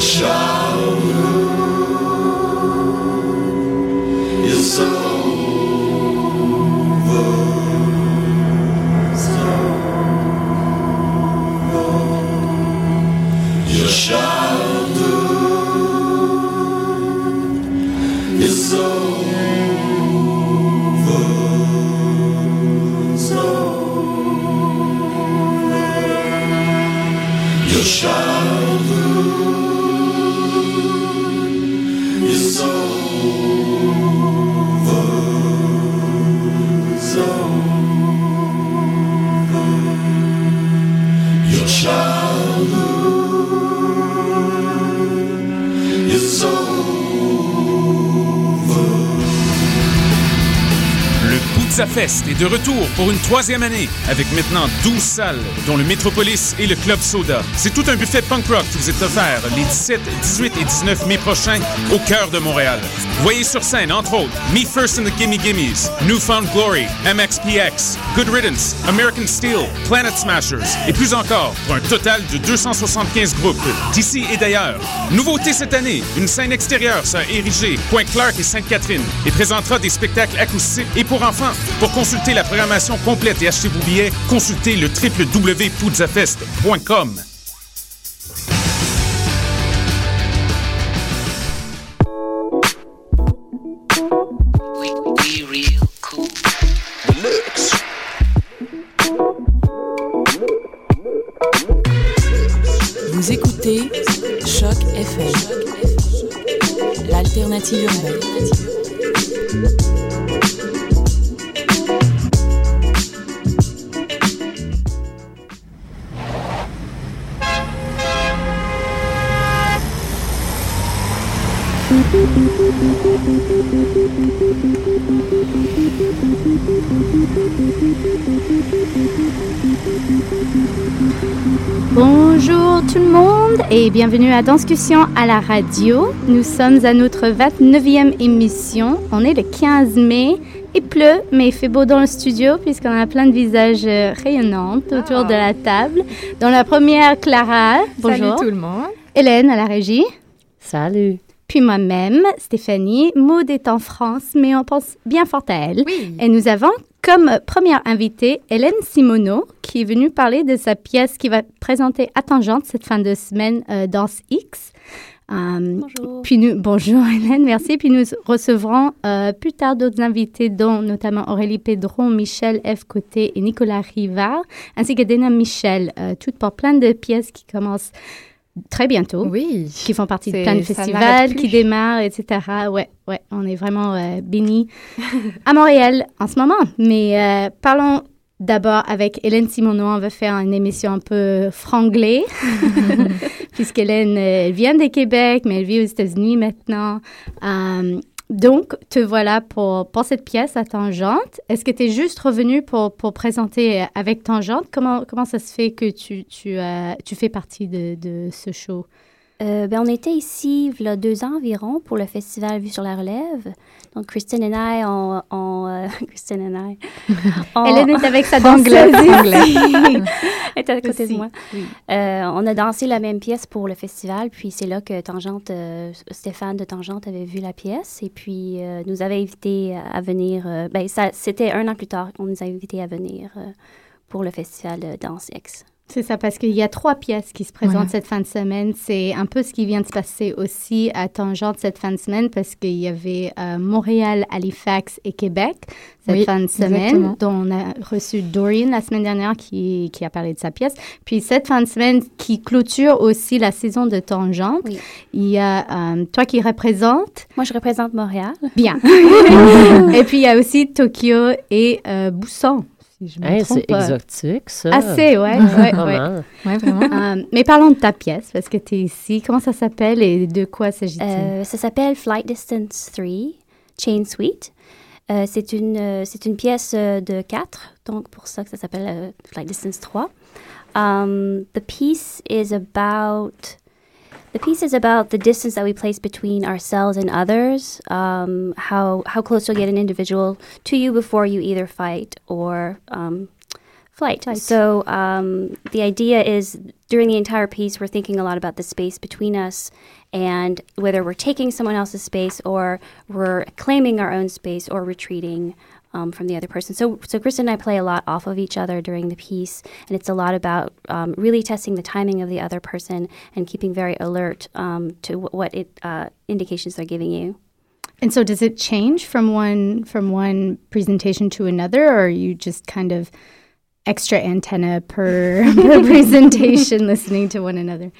Show. Est de retour pour une troisième année, avec maintenant 12 salles, dont le Metropolis et le Club Soda. C'est tout un buffet punk rock qui vous est offert les 17, 18 et 19 mai prochains au cœur de Montréal. Voyez sur scène, entre autres, Me First and the Gimme Gimmes, Newfound Glory, MXPX, Good Riddance, American Steel, Planet Smashers et plus encore, pour un total de 275 groupes d'ici et d'ailleurs. Nouveauté cette année, une scène extérieure sera érigée, Pointe-Clark et Sainte-Catherine, et présentera des spectacles acoustiques et pour enfants. Pour consulter la programmation complète et acheter vos billets, consultez le www.poudzafest.com. et bienvenue à Danscussion à la radio. Nous sommes à notre 29e émission. On est le 15 mai. Il pleut, mais il fait beau dans le studio puisqu'on a plein de visages euh, rayonnants autour de la table. Dans la première, Clara. Bonjour. Salut tout le monde. Hélène à la régie. Salut. Puis moi-même, Stéphanie. Maud est en France, mais on pense bien fort à elle. Oui. Et nous avons comme première invitée Hélène Simoneau, qui est venue parler de sa pièce qui va présenter à Tangente cette fin de semaine, euh, Danse X. Euh, Bonjour. Puis nous, bonjour Hélène, merci. Puis nous recevrons euh, plus tard d'autres invités, dont notamment Aurélie Pédron, Michel F. Côté et Nicolas Rivard, ainsi que Dana Michel, euh, toutes pour plein de pièces qui commencent très bientôt Oui. qui font partie de plein de festivals, qui démarrent, etc. Ouais, ouais, on est vraiment euh, bénis à Montréal en ce moment. Mais euh, parlons d'abord avec Hélène Simoneau. On va faire une émission un peu franglée, puisqu'Hélène euh, vient de Québec, mais elle vit aux États-Unis maintenant. Euh, donc, te voilà pour, pour cette pièce à Tangente. Est-ce que tu es juste revenu pour, pour présenter avec Tangente? Comment, comment ça se fait que tu, tu, euh, tu fais partie de, de ce show? Euh, ben, on était ici il y a deux ans environ pour le festival Vue sur la relève. Donc, Kristen et I, on... on euh, Kristen et I. on- Hélène est avec sa danseuse. Elle était à côté Aussi, de moi. oui. Euh, on a dansé la même pièce pour le festival, puis c'est là que Tangente, euh, Stéphane de Tangente avait vu la pièce et puis euh, nous avait invités à venir. euh, ben, c'était un an plus tard qu'on nous a invités à venir euh, pour le festival Danse X. C'est ça, parce qu'il y a trois pièces qui se présentent Voilà. cette fin de semaine. C'est un peu ce qui vient de se passer aussi à Tangente cette fin de semaine, parce qu'il y avait euh, Montréal, Halifax et Québec cette Oui, fin de semaine, exactement. dont on a reçu Dorian la semaine dernière qui, qui a parlé de sa pièce. Puis cette fin de semaine qui clôture aussi la saison de Tangente, Oui. il y a euh, toi qui représentes Moi, je représente Montréal. bien. et puis il y a aussi Tokyo et euh, Busan, si je me Hey, trompe c'est pas. exotique, ça. Assez, ouais, ouais, Pas ouais. mal. Ouais, vraiment. Euh, mais parlons de ta pièce, parce que tu es ici. Comment ça s'appelle et de quoi s'agit-il? Euh, ça s'appelle Flight Distance 3, Chain Suite. Euh, c'est une, euh, c'est une pièce euh, de 4, donc pour ça que ça s'appelle euh, Flight Distance 3. Um, the piece is about the piece is about the distance that we place between ourselves and others. Um, how how close you'll get an individual to you before you either fight or um, flight. So um, the idea is during the entire piece, we're thinking a lot about the space between us and whether we're taking someone else's space or we're claiming our own space or retreating um, from the other person. So, so Kristen and I play a lot off of each other during the piece, and it's a lot about um, really testing the timing of the other person and keeping very alert um, to w- what it, uh, indications they're giving you. And so, does it change from one from one presentation to another, or are you just kind of extra antenna per, per presentation, listening to one another?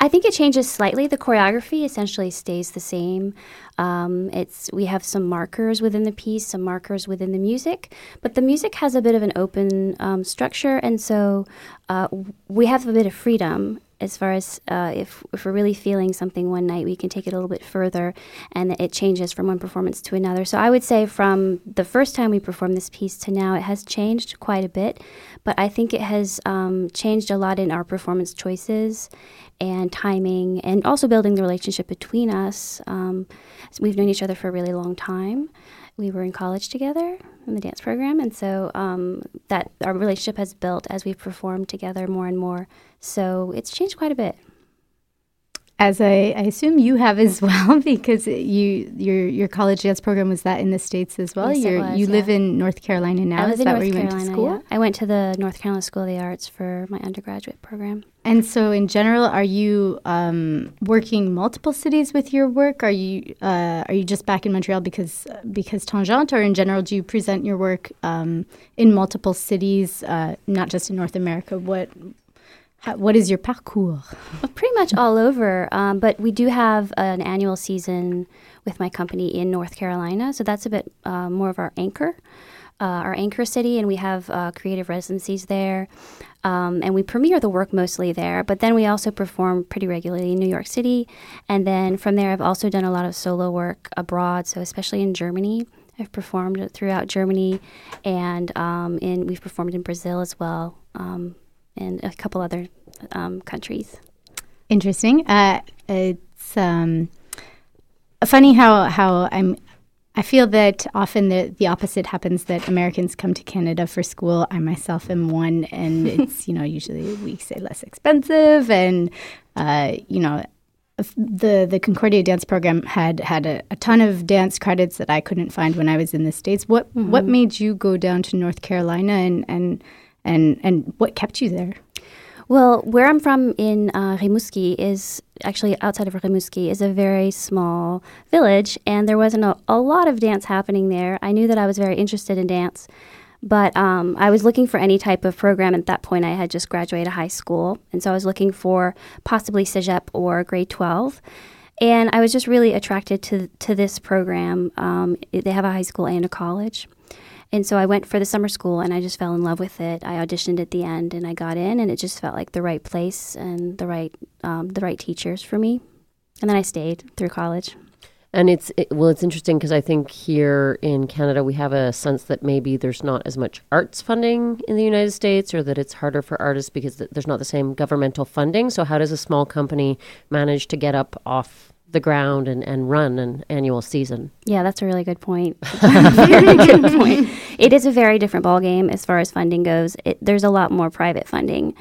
I think it changes slightly. The choreography essentially stays the same. Um, it's we have some markers within the piece, some markers within the music, but the music has a bit of an open um, structure, and so uh, we have a bit of freedom as far as uh, if, if we're really feeling something one night, we can take it a little bit further, and it changes from one performance to another. So I would say from the first time we performed this piece to now, it has changed quite a bit, but I think it has um, changed a lot in our performance choices and timing, and also building the relationship between us. Um, so we've known each other for a really long time. We were in college together in the dance program, and so um, that our relationship has built as we've performed together more and more. So it's changed quite a bit as I, I, assume you have as well, because you your your college dance program was that in the states as well. Yes, was, you yeah. live in North Carolina now. I live Is in that North where you Carolina, went to school? Yeah. I went to the North Carolina School of the Arts for my undergraduate program. And so, in general, are you um, working multiple cities with your work? Are you uh, are you just back in Montreal because because Tangente, or in general, do you present your work um, in multiple cities, uh, not just in North America? What how, what is your parcours? Well, pretty much all over, um, but we do have an annual season with my company in North Carolina, so that's a bit uh, more of our anchor, uh, our anchor city, and we have uh, creative residencies there. Um, and we premiere the work mostly there, but then we also perform pretty regularly in New York City. And then from there, I've also done a lot of solo work abroad, so especially in Germany. I've performed throughout Germany, and um, in, we've performed in Brazil as well. Um, and a couple other um, countries. Interesting. Uh, it's um, funny how how I'm. I feel that often the, the opposite happens that Americans come to Canada for school. I myself am one, and it's, you know, usually we say less expensive. And, uh, you know, the the Concordia dance program had had a, a, ton of dance credits that I couldn't find when I was in the States. What mm-hmm. what made you go down to North Carolina and, and and and what kept you there? Well, where I'm from in uh, Rimouski is actually outside of Rimouski is a very small village, and there wasn't a, a, lot of dance happening there. I knew that I was very interested in dance, but um, I was looking for any type of program. At that point, I had just graduated high school, and so I was looking for possibly Cégep or grade 12. And I was just really attracted to to this program. Um, they have a high school and a college. And so I went for the summer school and I just fell in love with it. I auditioned at the end and I got in and it just felt like the right place and the right um, the right teachers for me. And then I stayed through college. And it's it, well, it's interesting because I think here in Canada we have a sense that maybe there's not as much arts funding in the United States, or that it's harder for artists because th- there's not the same governmental funding. So how does a small company manage to get up off the ground and, and run an annual season. Yeah, that's a really good point. very good point. It is a very different ballgame as far as funding goes. It, there's a lot more private funding,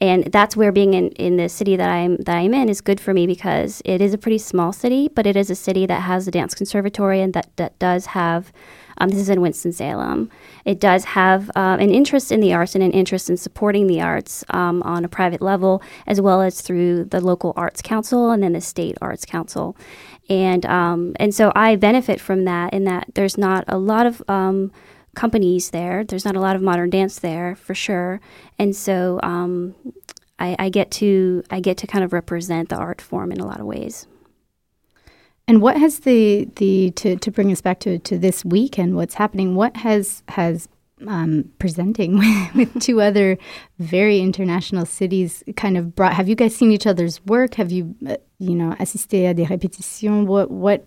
and that's where being in, in the city that I'm that I'm in is good for me because it is a pretty small city, but it is a city that has a dance conservatory and that, that does have um, this is in Winston-Salem. It does have uh, an interest in the arts and an interest in supporting the arts um, on a private level, as well as through the local arts council and then the state arts council. And um, and so I benefit from that in that there's not a lot of um, companies there. There's not a lot of modern dance there for sure, and so um, I, I, get to I get to kind of represent the art form in a lot of ways. And what has the the to, to bring us back to, to this week and what's happening? What has has um, presenting with two other very international cities kind of brought? Have you guys seen each other's work? Have you uh, you know assisté à des répétitions? What what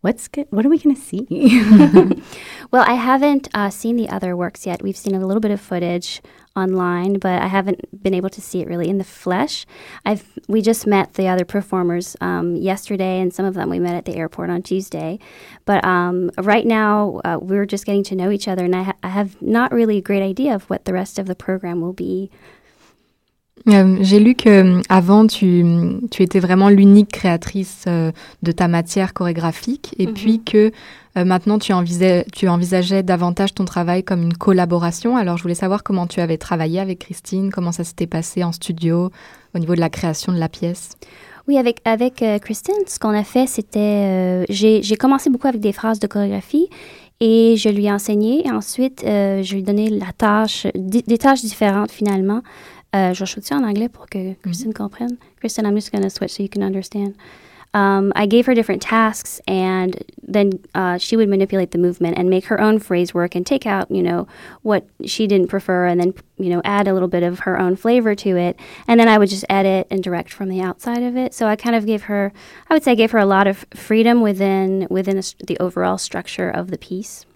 what's good, what are we going to see? well, I haven't uh, seen the other works yet. We've seen a little bit of footage online, but I haven't been able to see it really in the flesh. I've we just met the other performers um, yesterday, and some of them we met at the airport on Tuesday. But um, right now, uh, we're just getting to know each other, and I, ha- I have not really a great idea of what the rest of the program will be. Euh, J'ai lu que euh, avant tu, tu étais vraiment l'unique créatrice euh, de ta matière chorégraphique et Mhm. puis que euh, maintenant tu, envisais, tu envisageais davantage ton travail comme une collaboration. Alors je voulais savoir comment tu avais travaillé avec Christine, comment ça s'était passé en studio au niveau de la création de la pièce. Oui, avec, avec Kristen, ce qu'on a fait, c'était. j'ai commencé beaucoup avec des phrases de chorégraphie et je lui ai enseigné. Ensuite, euh, je lui ai donné la tâche, des tâches différentes finalement. Euh, je vais en anglais pour que Kristen comprenne. Kristen, I'm just going to switch so you can understand. Um, I gave her different tasks, and then uh, she would manipulate the movement and make her own phrase work and take out, you know, what she didn't prefer, and then, you know, add a little bit of her own flavor to it. And then I would just edit and direct from the outside of it. So I kind of gave her, I would say, I gave her a lot of freedom within within the overall structure of the piece.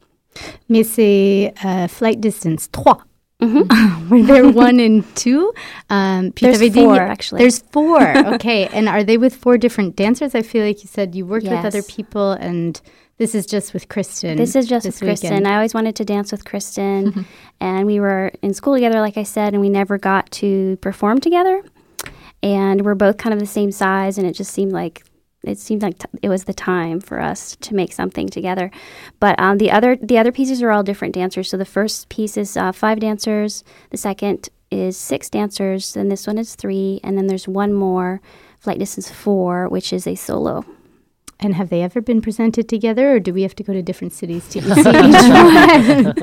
Mais c'est euh, Flight Distance 3. Mhm. Were there one and two? Um, There's four, actually. There's four. Okay. and are they with four different dancers? I feel like you said you worked with other people and this is just with Kristen. This is just this with Kristen. weekend. I always wanted to dance with Kristen, and we were in school together, like I said, and we never got to perform together. And we're both kind of the same size, and it just seemed like it seemed like t- it was the time for us to make something together. But um, the other the other pieces are all different dancers. So the first piece is uh, five dancers. The second is six dancers. Then this one is three, and then there's one more, flight distance four, which is a solo. And have they ever been presented together or do we have to go to different cities to see each one?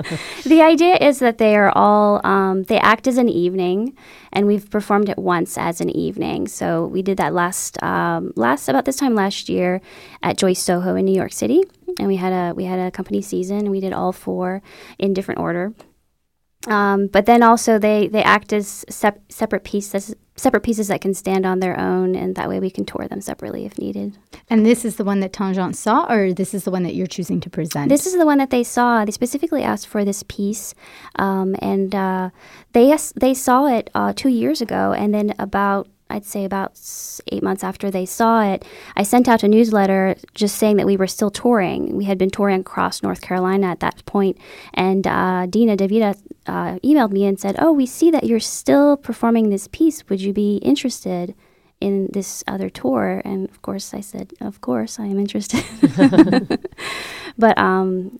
The idea is that they are all um, they act as an evening, and we've performed it once as an evening. So we did that last um, last about this time last year at Joyce Soho in New York City, and we had a we had a company season, and we did all four in different order. Um, but then also they they act as sep- separate pieces separate pieces that can stand on their own, and that way we can tour them separately if needed. and this is the one that Tangent saw or this is the one that you're choosing to present? This is the one that they saw. They specifically asked for this piece, um, and uh, they they saw it uh, two years ago. And then about I'd say about eight months after they saw it, I sent out a newsletter just saying that we were still touring. We had been touring across North Carolina at that point, and uh, Dina Davida uh, emailed me and said, "Oh, we see that you're still performing this piece. Would you be interested?" In this other tour, and of course, I said, "Of course, I am interested." but um,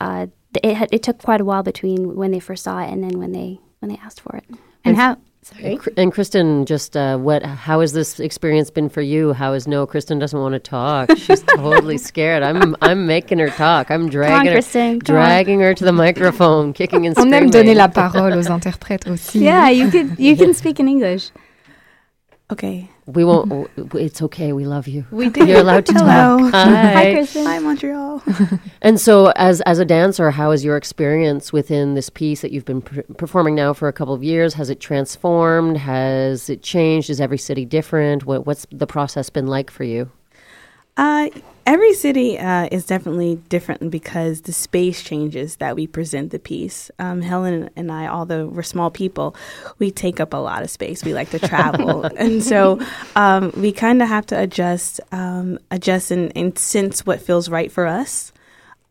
uh, it had, it took quite a while between when they first saw it and then when they when they asked for it. and how sorry. And, Kristen, just uh, what? How has this experience been for you? How is no? Kristen doesn't want to talk. She's totally scared. I'm I'm making her talk. I'm dragging her, Kristen, come on. dragging her to the microphone, kicking and On screaming. aime donner la parole aux interprètes aussi. Yeah, you could you can speak in English. Okay. We won't. w- w- It's okay. We love you. We do. You're allowed to Hello. talk. Hi. Kristen. Hi, Montreal. And so, as as a dancer, how is your experience within this piece that you've been per- performing now for a couple of years? Has it transformed? Has it changed? Is every city different? What what's the process been like for you? Uh, every city uh, is definitely different because the space changes that we present the piece. Um, Helen and I, although we're small people, we take up a lot of space. We like to travel, and so um, we kind of have to adjust, um, adjust, and, and sense what feels right for us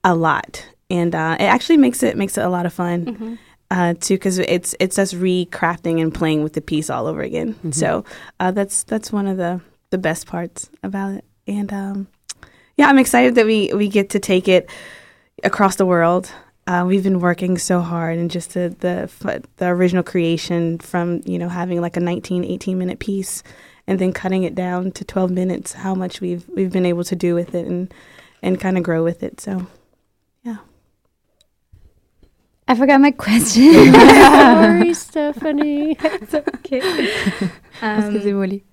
a lot. And uh, it actually makes it makes it a lot of fun. Uh, too, because it's it's us recrafting and playing with the piece all over again. So uh, that's that's one of the the best parts about it. And um, yeah, I'm excited that we we get to take it across the world. Uh, we've been working so hard, and just the, the the original creation from you know having like a 19, 18 minute piece, and then cutting it down to 12 minutes. How much we've we've been able to do with it, and and kind of grow with it. So yeah. I forgot my question. Sorry, Stephanie. It's okay. Um, c'est volé.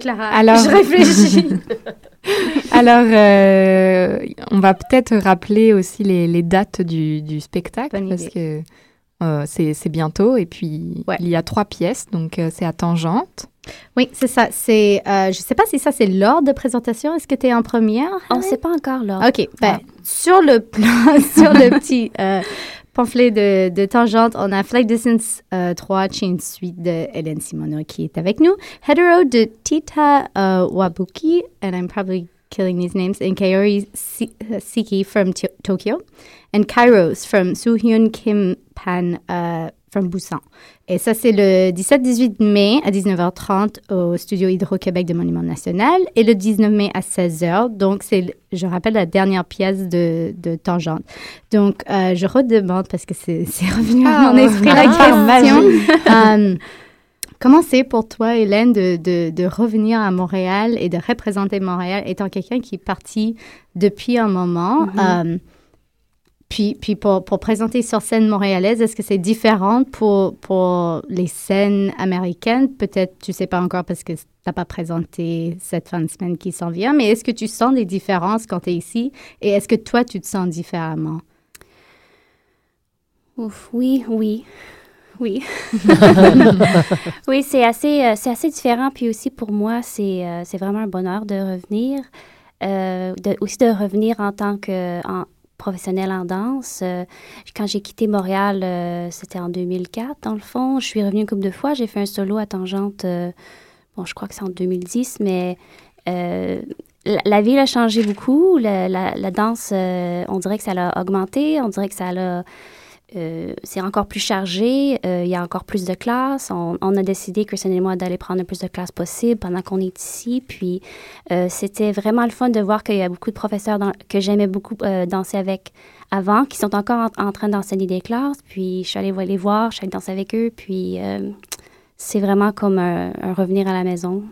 Clara, Alors- je réfléchis. Alors, euh, on va peut-être rappeler aussi les, les dates du, du spectacle Bonne parce idée. que euh, c'est c'est bientôt et puis Ouais. il y a trois pièces, donc euh, c'est à Tangente. Oui, c'est ça. C'est, euh, je sais pas si ça c'est l'ordre de présentation. Est-ce que tu es en première? On Hélène? sait pas encore là. OK. Ben, sur le plan, sur le petit euh, pamphlet de, Tangente, on a Flight Distance euh, 3, Chain Suite de Hélène Simoneau qui est avec nous. Hetero de Tita euh, Wabuki, and I'm probably killing these names, and Kaori uh, Siki from T- Tokyo, and Kairos from Soo-hyun Kim Pan uh, from Busan. Et ça, c'est le 17-18 mai à 19h30 au studio Hydro-Québec de Monument National et le 19 mai à 16h. Donc, c'est, je rappelle, la dernière pièce de, de Tangente. Donc, euh, je redemande parce que c'est, revenu à Ah, mon esprit la ah, question. Euh, Comment c'est pour toi, Hélène, de, de, de, revenir à Montréal et de représenter Montréal étant quelqu'un qui est parti depuis un moment? Mm-hmm. euh, puis, puis pour, pour, présenter sur scène montréalaise, est-ce que c'est différent pour, pour les scènes américaines? Peut-être, tu ne sais pas encore parce que tu n'as pas présenté cette fin de semaine qui s'en vient, mais est-ce que tu sens des différences quand tu es ici? Et est-ce que toi, tu te sens différemment? Ouf, oui, oui. Oui. oui, c'est assez, euh, c'est assez différent. Puis aussi, pour moi, c'est, euh, c'est vraiment un bonheur de revenir. Euh, de, aussi de revenir en tant que en, professionnelle en danse. Quand j'ai quitté Montréal, c'était en 2004, dans le fond. Je suis revenue une couple de fois. J'ai fait un solo à Tangente, bon, je crois que c'est en 2010, mais la, la, ville a changé beaucoup. La, la, la danse, on dirait que ça l'a augmenté. On dirait que ça l'a... Euh, c'est encore plus chargé, euh, il y a encore plus de classes. On, a décidé, Christian et moi, d'aller prendre le plus de classes possible pendant qu'on est ici. Puis, euh, c'était vraiment le fun de voir qu'il y a beaucoup de professeurs que j'aimais beaucoup danser avec avant, qui sont encore en, train d'enseigner des classes. Puis, je suis allée les voir, je suis allée danser avec eux. Puis, c'est vraiment comme un revenir à la maison.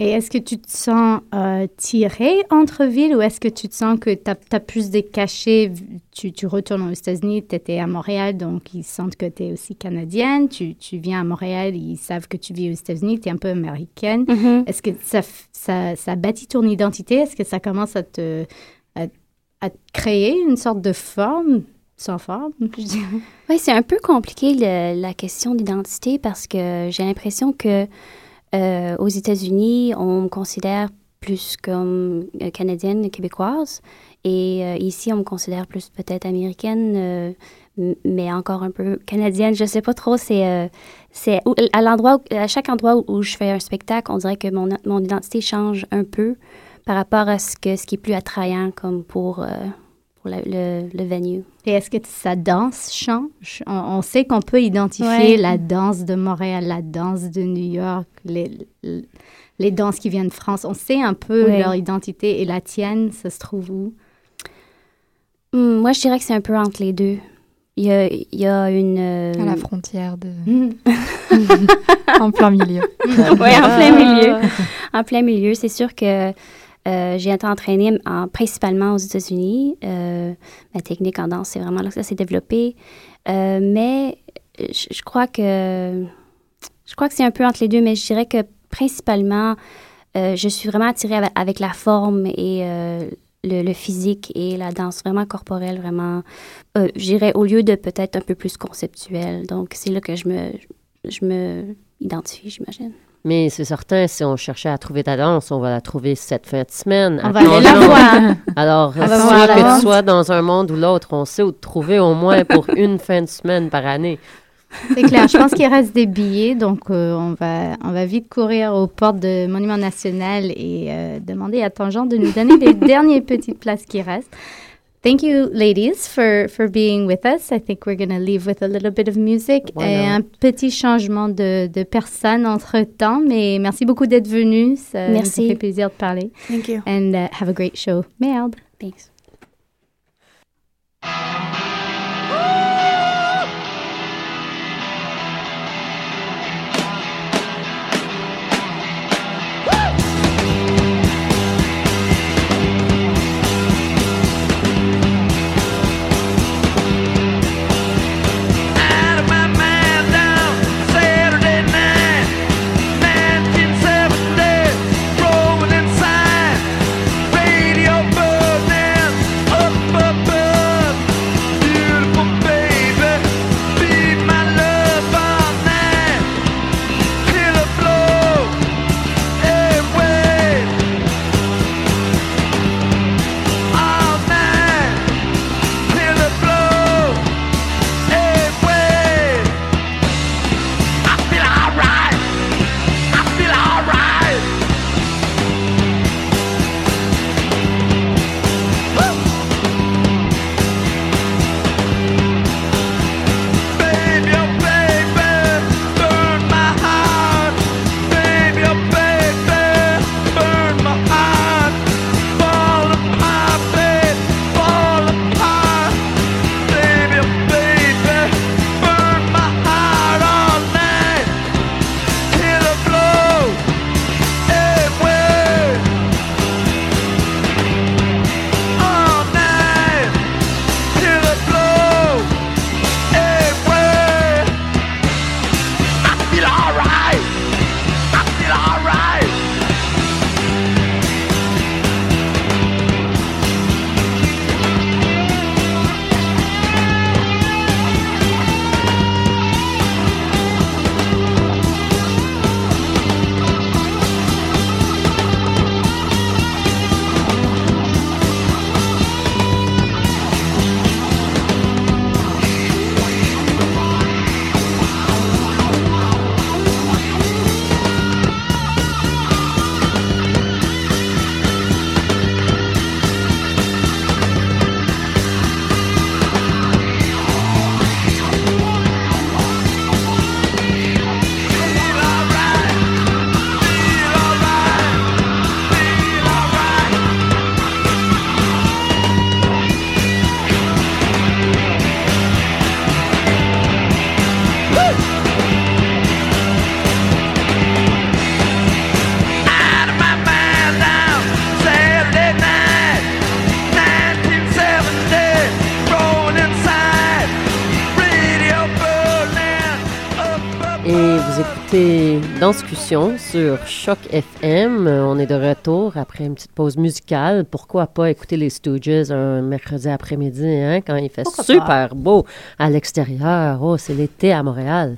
Et est-ce que tu te sens euh, tiré entre villes ou est-ce que tu te sens que tu as, plus des cachets? Tu, tu retournes aux États-Unis, tu étais à Montréal, donc ils sentent que tu es aussi canadienne. Tu, tu, viens à Montréal, ils savent que tu vis aux États-Unis, tu es un peu américaine. Mm-hmm. Est-ce que ça, ça, ça, bâtit ton identité? Est-ce que ça commence à te, à, à créer une sorte de forme? Sans forme, je dirais? Oui, c'est un peu compliqué le, la question d'identité parce que j'ai l'impression que euh, aux États-Unis, on me considère plus comme euh, canadienne, québécoise. Et euh, ici, on me considère plus peut-être américaine, mais encore un peu canadienne. Je sais pas trop. C'est à l'endroit, à chaque endroit où, je fais un spectacle, on dirait que mon, mon identité change un peu par rapport à ce que ce qui est plus attrayant comme pour pour la, le, le venue. Et est-ce que sa danse change? On, on sait qu'on peut identifier ouais. la danse de Montréal, la danse de New York, les, les, les danses qui viennent de France. On sait un peu ouais. leur identité. Et la tienne, ça se trouve où? Hum, moi, je dirais que c'est un peu entre les deux. Il y a, il y a une... Euh... À la frontière de... en plein milieu. oui, en plein milieu. en plein milieu. C'est sûr que euh, j'ai été entraînée en, principalement aux États-Unis. Euh, ma technique en danse, c'est vraiment là que ça s'est développé. Euh, mais je, crois que je crois que c'est un peu entre les deux, mais je dirais que principalement, je suis vraiment attirée avec, la forme et le, physique et la danse vraiment corporelle, vraiment, je dirais, au lieu de peut-être un peu plus conceptuel. Donc, c'est là que je me, je me identifie, j'imagine. Mais c'est certain, si on cherchait à trouver ta danse, on va la trouver cette fin de semaine. On va aller la voir. Alors, soit que tu sois dans un monde ou l'autre, on sait où te trouver au moins pour une fin de semaine par année. C'est clair. Je pense qu'il reste des billets, donc euh, on, va, on va vite courir aux portes de Monument National et euh, demander à Tangent de nous donner les dernières petites places qui restent. Thank you, ladies, for, for being with us. I think we're going to leave with a little bit of music Why et not? un petit changement de, de personne entre-temps. Mais merci beaucoup d'être venu. Ça, Merci. Ça fait plaisir de parler. Thank you. And uh, have a great show. Merde. Thanks. Sur Choc FM. On est de retour après une petite pause musicale. Pourquoi pas écouter les Stooges un mercredi après-midi, hein, quand il fait Pourquoi super beau à l'extérieur. Oh, c'est l'été à Montréal.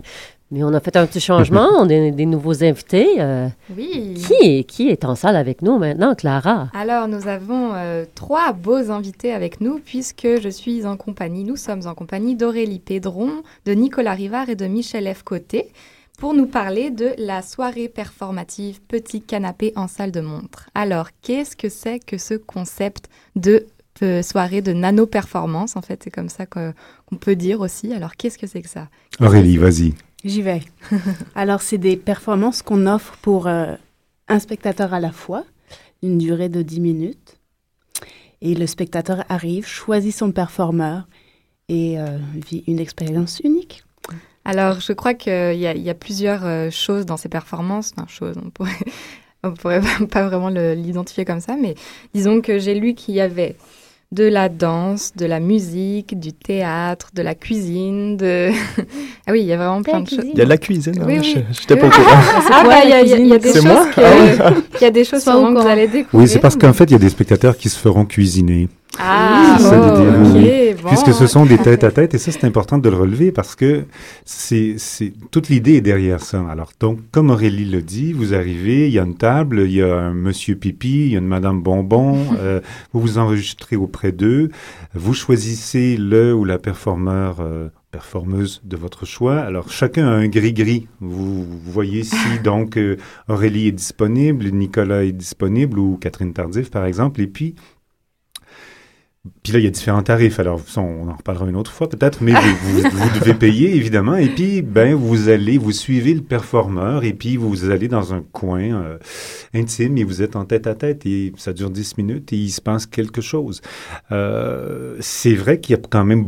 Mais on a fait un petit changement, on a des, nouveaux invités. euh, Oui. qui, qui est en salle avec nous maintenant, Clara? Alors, nous avons euh, trois beaux invités avec nous puisque je suis en compagnie, nous sommes en compagnie d'Aurélie Pédron, de Nicolas Rivard et de Michel F. Côté pour nous parler de la soirée performative Petit Canapé en salle de montre. Alors, qu'est-ce que c'est que ce concept de euh, soirée de nano-performance En fait, c'est comme ça qu'on peut dire aussi. Alors, qu'est-ce que c'est que ça? Aurélie, vas-y. J'y vais. Alors, c'est des performances qu'on offre pour euh, un spectateur à la fois, une durée de 10 minutes. Et le spectateur arrive, choisit son performeur et euh, vit une expérience unique. Alors, je crois qu'il y, a- il y a plusieurs euh, choses dans ces performances. Enfin, choses, on pourrait, on pourrait pas vraiment le- l'identifier comme ça, mais disons que j'ai lu qu'il y avait de la danse, de la musique, du théâtre, de la cuisine, de... ah oui, il y a vraiment plein de choses. Il y a de la cuisine, hein, Oui, je- oui. j'étais pas au courant. Ah, bah, il y a, des C'est choses moi? que, Ah oui. il y a des choses sûrement que vous allez découvrir. Oui, c'est parce qu'en fait, il y a des spectateurs qui se feront cuisiner. Ah, Ça veut oh, dire, oui. bon. Puisque ce sont des têtes à tête, et ça, c'est important de le relever parce que c'est, c'est, toute l'idée est derrière ça. Alors, donc, comme Aurélie le dit, vous arrivez, il y a une table, il y a un monsieur pipi, il y a une madame bonbon, euh, vous vous enregistrez auprès d'eux, vous choisissez le ou la performeur, euh, performeuse de votre choix. Alors, chacun a un gris-gris. Vous, vous voyez si, donc, euh, Aurélie est disponible, Nicolas est disponible, ou Catherine Tardif, par exemple, et puis, puis là, il y a différents tarifs. Alors, ça, on en reparlera une autre fois peut-être, mais vous, vous, vous devez payer, évidemment. Et puis, ben, vous allez, vous suivez le performeur et puis vous allez dans un coin euh, intime et vous êtes en tête à tête et ça dure 10 minutes et il se passe quelque chose. Euh, c'est vrai qu'il y a quand même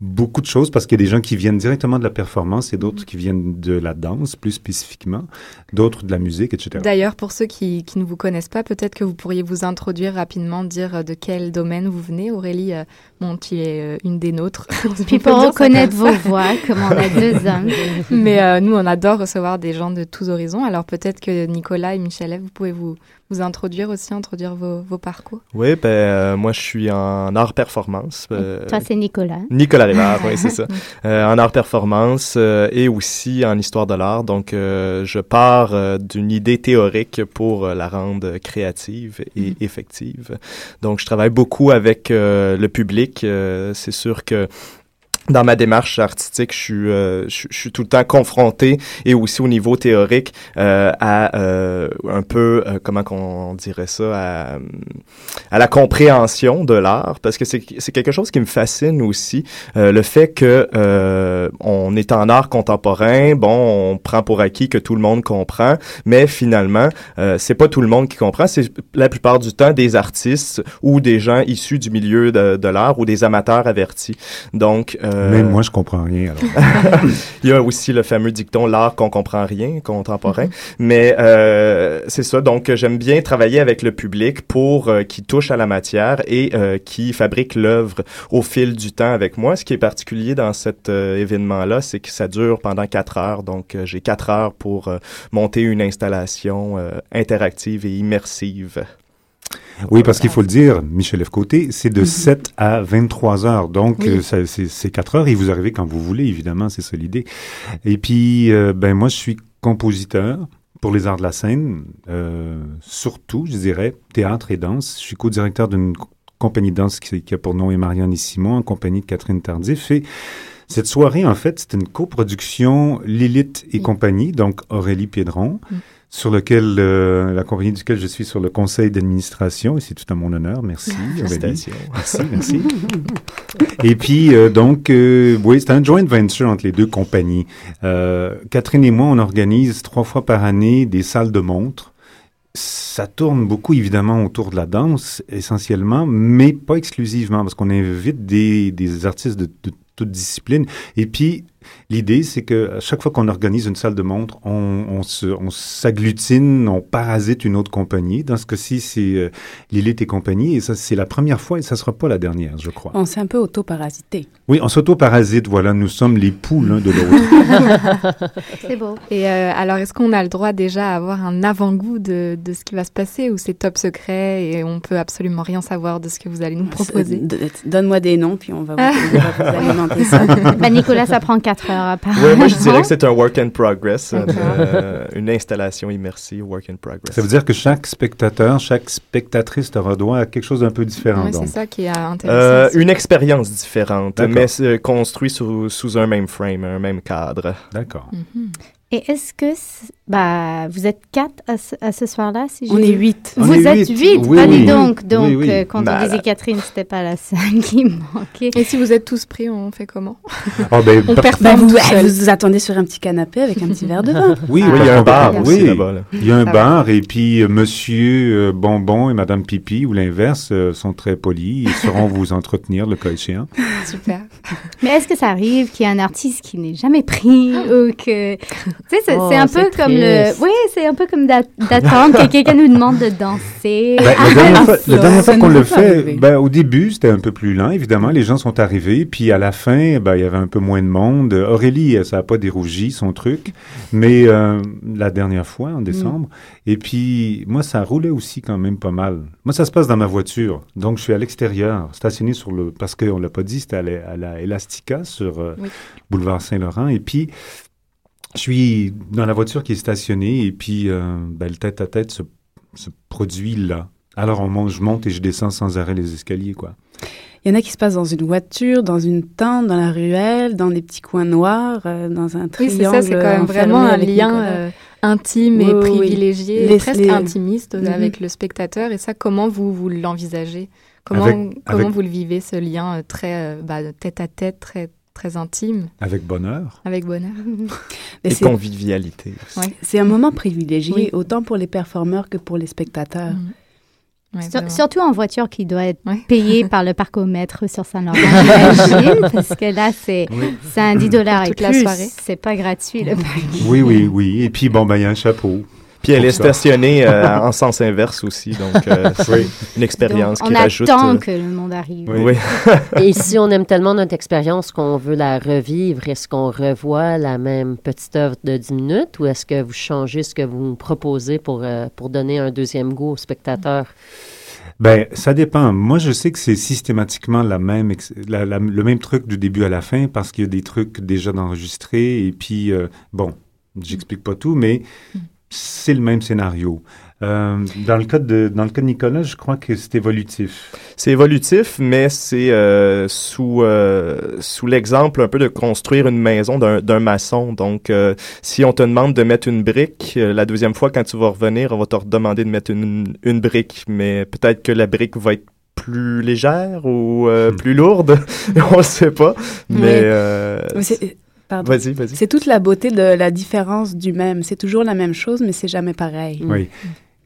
beaucoup de choses parce qu'il y a des gens qui viennent directement de la performance et d'autres qui viennent de la danse, plus spécifiquement, d'autres de la musique, etc. D'ailleurs, pour ceux qui, qui ne vous connaissent pas, peut-être que vous pourriez vous introduire rapidement, dire euh, de quel domaine vous venez. Aurélie, euh, bon, tu es euh, une des nôtres. Puis pour reconnaître vos voix, comme on a deux hommes. Mais euh, nous, on adore recevoir des gens de tous horizons. Alors peut-être que Nicolas et Michel, vous pouvez vous, vous introduire aussi, introduire vos, vos parcours. Oui, ben, euh, moi, je suis en art performance. euh, Toi, c'est Nicolas. Nicolas Rivard, oui, c'est ça. Euh, en art performance euh, et aussi en histoire de l'art. Donc, euh, je pars euh, d'une idée théorique pour euh, la rendre créative et effective. Donc, je travaille beaucoup avec euh, le public. Euh, c'est sûr que dans ma démarche artistique, je suis, euh, je, suis tout le temps confronté et aussi au niveau théorique euh, à euh, un peu euh, comment qu'on dirait ça à, à la compréhension de l'art. Parce que c'est quelque chose qui me fascine aussi euh, le fait que euh, on est en art contemporain bon on prend pour acquis que tout le monde comprend mais finalement c'est pas tout le monde qui comprend. C'est la plupart du temps des artistes ou des gens issus du milieu de, de l'art ou des amateurs avertis. Donc euh, Même moi, je comprends rien. Alors. il y a aussi le fameux dicton l'art qu'on comprend rien contemporain mais euh, c'est ça donc j'aime bien travailler avec le public pour euh, qui touche à la matière et euh, qui fabrique l'œuvre au fil du temps avec moi ce qui est particulier dans cet euh, événement là c'est que ça dure pendant quatre heures donc euh, j'ai quatre heures pour euh, monter une installation euh, interactive et immersive Oui, parce qu'il faut le dire, Michel F. Côté, c'est de 7 à 23 heures. Donc, Oui. euh, c'est c'est 4 heures et vous arrivez quand vous voulez, évidemment, c'est ça l'idée. Et puis, euh, ben moi, je suis compositeur pour les arts de la scène, euh, surtout, je dirais, théâtre et danse. Je suis co-directeur d'une co- compagnie de danse qui, qui a pour nom et Marianne et Simon, en compagnie de Catherine Tardif. Et cette soirée, en fait, c'est une coproduction Lilith et compagnie, donc Aurélie Piedron, sur lequel euh, la compagnie duquel je suis sur le conseil d'administration, et c'est tout à mon honneur. Merci. Félicitations. Merci, merci. et puis, euh, donc, euh, oui, c'est un joint venture entre les deux compagnies. Euh, Catherine et moi, on organise trois fois par année des salles de montres. Ça tourne beaucoup, évidemment, autour de la danse, essentiellement, mais pas exclusivement, parce qu'on invite des, des artistes de, de toute discipline. Et puis, l'idée, c'est que à chaque fois qu'on organise une salle de montre, on, on se, on s'agglutine, on parasite une autre compagnie. Dans ce cas-ci, c'est euh, Lilith et compagnie, et ça, c'est la première fois, et ça sera pas la dernière, je crois. On s'est un peu auto-parasité. Oui, on s'auto-parasite, voilà, nous sommes les poux l'un de l'autre. C'est beau. Et euh, alors, est-ce qu'on a le droit déjà à avoir un avant-goût de, de ce qui va se passer ou c'est top secret et on peut absolument rien savoir de ce que vous allez nous proposer? d- Donne-moi des noms, puis on va vous, on va vous alimenter ça. Ben, Nicolas, ça prend quatre heures à part. Ouais, moi, je dirais que c'est un work in progress, euh, euh, une installation immersive, work in progress. Ça veut dire que chaque spectateur, chaque spectatrice aura droit à quelque chose d'un peu différent. Ouais, donc. c'est ça qui est intéressant. Euh, une expérience différente, D'accord. mais c'est construit sous, sous un même frame, un même cadre. D'accord. Mhm. Et est-ce que bah vous êtes quatre à ce, à ce soir-là si On j'ai- est huit. On Vous est êtes huit. huit, Oui, bah, oui. donc. Donc Oui, oui. euh, quand Bah, on disait là- Catherine, c'était pas la seule qui manquait. Et si vous êtes tous pris, on fait comment? Ah, ben, On Ben, vous, tout eh, seul. vous vous attendez sur un petit canapé avec un petit verre de vin. oui, Oui, il y a un bar oui, aussi là-bas. là. Il y a un Ça va. bar et puis euh, Monsieur euh, Bonbon et Madame Pipi ou l'inverse euh, sont très polis. Ils sauront vous entretenir le cas échéant. Super. Mais est-ce que ça arrive qu'il y a un artiste qui n'est jamais pris ou que tu sais c'est Oh, un peu c'est le oui c'est un peu comme d'a- d'attendre que quelqu'un nous demande de danser. Ben, la dernière fois, la dernière fois Ça qu'on le fait, ben, au début, c'était un peu plus lent, évidemment. Les gens sont arrivés, puis à la fin, ben, il y avait un peu moins de monde. Aurélie, ça n'a pas dérougi son truc, mais euh, la dernière fois, en décembre. Et puis, moi, ça roulait aussi quand même pas mal. Moi, ça se passe dans ma voiture. Donc, je suis à l'extérieur, stationné sur le... Parce qu'on l'a pas dit, c'était à la, à la Elastica, sur euh, Oui. boulevard Saint-Laurent. Et puis, je suis dans la voiture qui est stationnée, et puis, euh, ben, le tête-à-tête se, se produit là. Alors, on monte, je monte et je descends sans arrêt les escaliers, quoi. Il y en a qui se passent dans une voiture, dans une tente, dans la ruelle, dans des petits coins noirs, euh, dans un Oui, triangle. c'est ça, c'est quand même enfermé vraiment un lien euh, intime Oui, et oui, oui. privilégié, Les- presque les- intimiste Mhm. avec le spectateur. Et ça, comment vous, vous l'envisagez? Comment, Avec- comment avec- vous le vivez, ce lien euh, très euh, bah, tête à tête, très, très intime, Avec bonheur. avec bonheur Et convivialité aussi. Ouais. C'est un moment privilégié, Oui. autant pour les performeurs que pour les spectateurs. Ouais, Sur- vraiment. surtout en voiture qui doit être Ouais. payée par le parcomètre sur Saint-Laurent, parce que là, c'est Oui. c'est un 10 dollars et Toute la plus. soirée. C'est pas gratuit, le parking. Oui, oui, oui. Et puis, bon, ben, il y a un chapeau. Puis elle est stationnée euh, en sens inverse aussi, donc euh, c'est une expérience Donc, qui on rajoute. attend euh, que le monde arrive. Oui. oui. Et si on aime tellement notre expérience qu'on veut la revivre, est-ce qu'on revoit la même petite œuvre de 10 minutes ou est-ce que vous changez ce que vous proposez pour, euh, pour donner un deuxième goût au spectateur? Ben, ça dépend. Moi, je sais que c'est systématiquement la même, ex- la- la- le même truc du début à la fin parce qu'il y a des trucs déjà d'enregistrés et puis, euh, bon, j'explique pas tout, mais c'est le même scénario. Euh, dans le cas de, dans le cas de Nicolas, je crois que c'est évolutif. C'est évolutif, mais c'est euh, sous euh, sous l'exemple un peu de construire une maison d'un d'un maçon. Donc, euh, si on te demande de mettre une brique, euh, la deuxième fois quand tu vas revenir, on va te redemander de mettre une, une brique, mais peut-être que la brique va être plus légère ou euh, Hmm. plus lourde, on ne sait pas. Mais euh, Mais c'est- pardon. vas-y, vas-y. C'est toute la beauté de la différence du même. C'est toujours la même chose, mais c'est jamais pareil. Mm. Oui.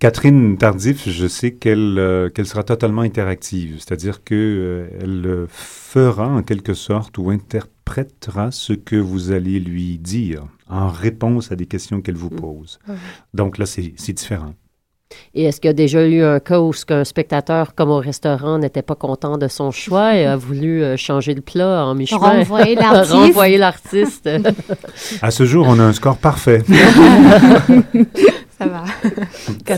Catherine Tardif, je sais qu'elle euh, qu'elle sera totalement interactive, c'est-à-dire que euh, elle euh, fera en quelque sorte ou interprétera ce que vous allez lui dire en réponse à des questions qu'elle vous pose. Donc là, c'est différent. Et est-ce qu'il y a déjà eu un cas où ce qu'un spectateur, comme au restaurant, n'était pas content de son choix et a voulu euh, changer le plat en mi-chemin? Renvoyer l'artiste. Renvoyer l'artiste. À ce jour, on a un score parfait. Ça va.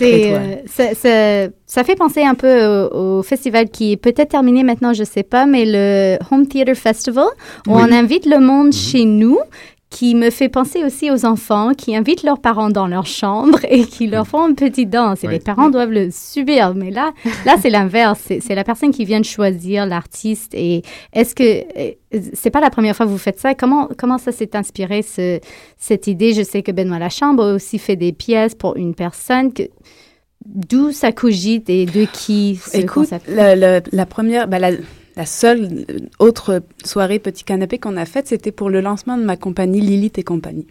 Euh, ça, ça- ça fait penser un peu au, au festival qui est peut-être terminé maintenant, je sais pas, mais le Home Theater Festival, où Oui. on invite le monde chez nous, qui me fait penser aussi aux enfants qui invitent leurs parents dans leur chambre et qui leur font une petite danse. Et Oui. les parents doivent le subir. Mais là, là c'est l'inverse. C'est, c'est la personne qui vient de choisir l'artiste. Et est-ce que euh, c'est pas la première fois que vous faites ça? Comment, comment ça s'est inspiré, ce, cette idée? Je sais que Benoît Lachambre a aussi fait des pièces pour une personne. Que, D'où ça cogite et de qui ce Écoute, concept? la première, ben, la, la seule autre soirée petit canapé qu'on a faite, c'était pour le lancement de ma compagnie Lilith et compagnie.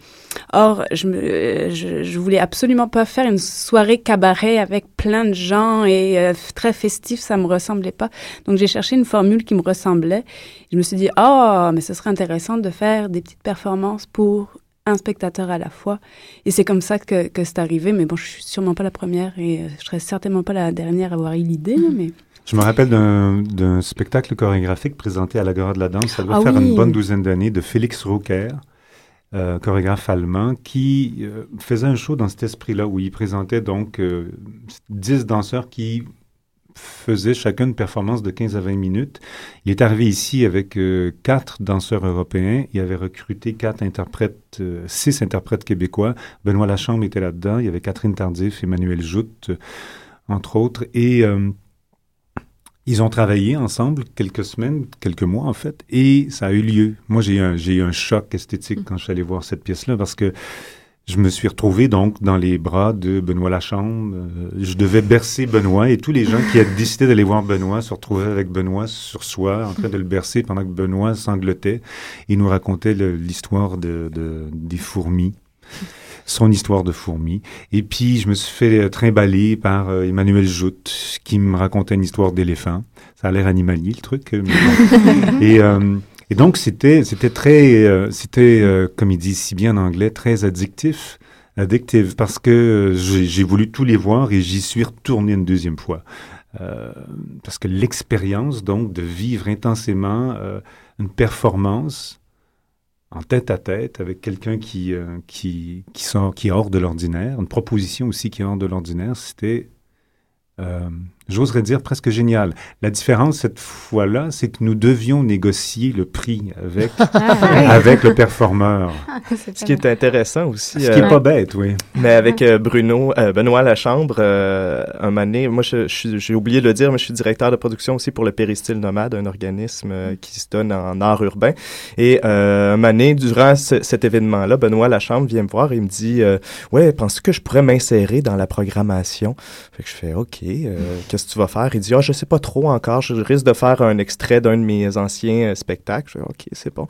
Or, je, me, je, je voulais absolument pas faire une soirée cabaret avec plein de gens et euh, très festif, ça me ressemblait pas. Donc, j'ai cherché une formule qui me ressemblait. Je me suis dit, ah, mais ce serait intéressant de faire des petites performances pour un spectateur à la fois. Et c'est comme ça que, que c'est arrivé. Mais bon, je suis sûrement pas la première et euh, je serais certainement pas la dernière à avoir eu l'idée. là, Mais Je me rappelle d'un spectacle chorégraphique présenté à l'Agora de la Danse, ça doit Ah faire oui. une bonne douzaine d'années, de Félix Rucker, euh, chorégraphe allemand, qui euh, faisait un show dans cet esprit-là, où il présentait donc euh, 10 danseurs qui faisaient chacun une performance de 15 à 20 minutes. Il est arrivé ici avec euh, quatre danseurs européens. Il avait recruté quatre interprètes, euh, six interprètes québécois. Benoît Lachambre était là-dedans. Il y avait Catherine Tardif, Emmanuel Joute, euh, entre autres. Et euh, ils ont travaillé ensemble quelques semaines, quelques mois en fait, et ça a eu lieu. Moi, j'ai eu un, un choc esthétique quand je suis allé voir cette pièce-là parce que je me suis retrouvé donc dans les bras de Benoît Lachambre. Euh, je devais bercer Benoît et tous les gens qui avaient décidé d'aller voir Benoît se retrouvaient avec Benoît sur soi, en train de le bercer pendant que Benoît sanglotait et nous racontait l'histoire de, de- des fourmis son histoire de fourmis. Et puis, je me suis fait trimballer par euh, Emmanuel Joute, qui me racontait une histoire d'éléphant. Ça a l'air animalier, le truc. euh, mais bon. et, euh, et donc, c'était, c'était très, euh, c'était, comme il dit si bien en anglais, très addictif. Addictive, parce que j'ai, voulu tous les voir et j'y suis retourné une deuxième fois. Parce que l'expérience, donc, de vivre intensément une performance en tête à tête avec quelqu'un qui, euh, qui, qui, sort, qui est hors de l'ordinaire, une proposition aussi qui est hors de l'ordinaire, c'était, euh, j'oserais dire, presque génial. La différence cette fois-là, c'est que nous devions négocier le prix avec, avec le performeur. Ce qui est intéressant aussi. Ce qui est euh, pas bête, oui. Mais avec euh, Bruno, euh, Benoît Lachambre, euh, un donné, moi, j'ai oublié de le dire, mais je suis directeur de production aussi pour le Péristyle Nomade, un organisme euh, qui se donne en art urbain. Et euh, un donné, durant ce- cet événement-là, Benoît Lachambre vient me voir et il me dit euh, Ouais, penses-tu que je pourrais m'insérer dans la programmation Fait que je fais OK, euh, qu'est-ce que tu vas faire? Il dit Ah, je sais pas trop encore, je risque de faire un extrait d'un de mes anciens euh, spectacles. Je fais OK, c'est bon.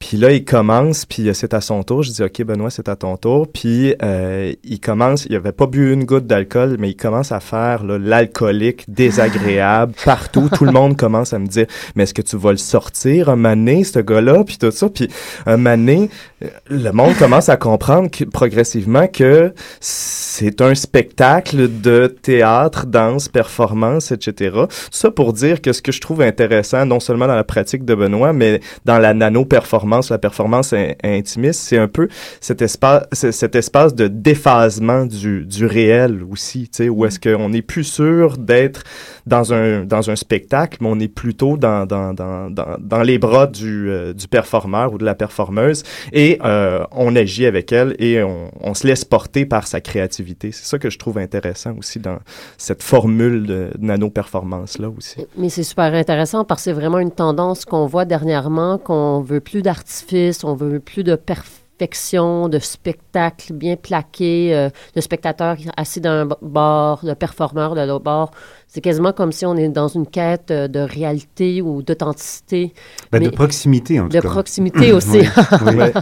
Puis là, il commence, puis euh, c'est à son tour. Je dis, OK, Benoît, c'est à ton tour. Puis euh, il commence, il avait pas bu une goutte d'alcool, mais il commence à faire là, l'alcoolique désagréable partout. tout le monde commence à me dire, mais est-ce que tu vas le sortir un mané, ce gars-là, puis tout ça. Puis un mané, euh, le monde commence à comprendre que, progressivement que c'est un spectacle de théâtre, danse, performance, etc. Tout ça pour dire que ce que je trouve intéressant, non seulement dans la pratique de Benoît, mais dans la nano-performance, la performance in- intimiste, c'est un peu cet espace, cet espace de déphasement du, du réel aussi, tu sais, où est-ce qu'on n'est plus sûr d'être dans un, dans un spectacle, mais on est plutôt dans, dans, dans, dans, dans les bras du, euh, du performeur ou de la performeuse et euh, on agit avec elle et on, on se laisse porter par sa créativité. C'est ça que je trouve intéressant aussi dans cette formule de nano-performance-là aussi. Mais c'est super intéressant parce que c'est vraiment une tendance qu'on voit dernièrement, qu'on veut plus d'artifice, on veut plus de perfection, de spectacle bien plaqué, euh, de spectateurs assis d'un bord, de performeurs de l'autre bord. C'est quasiment comme si on est dans une quête euh, de réalité ou d'authenticité. Ben, de proximité, en tout De cas. proximité aussi. oui, oui. Ouais.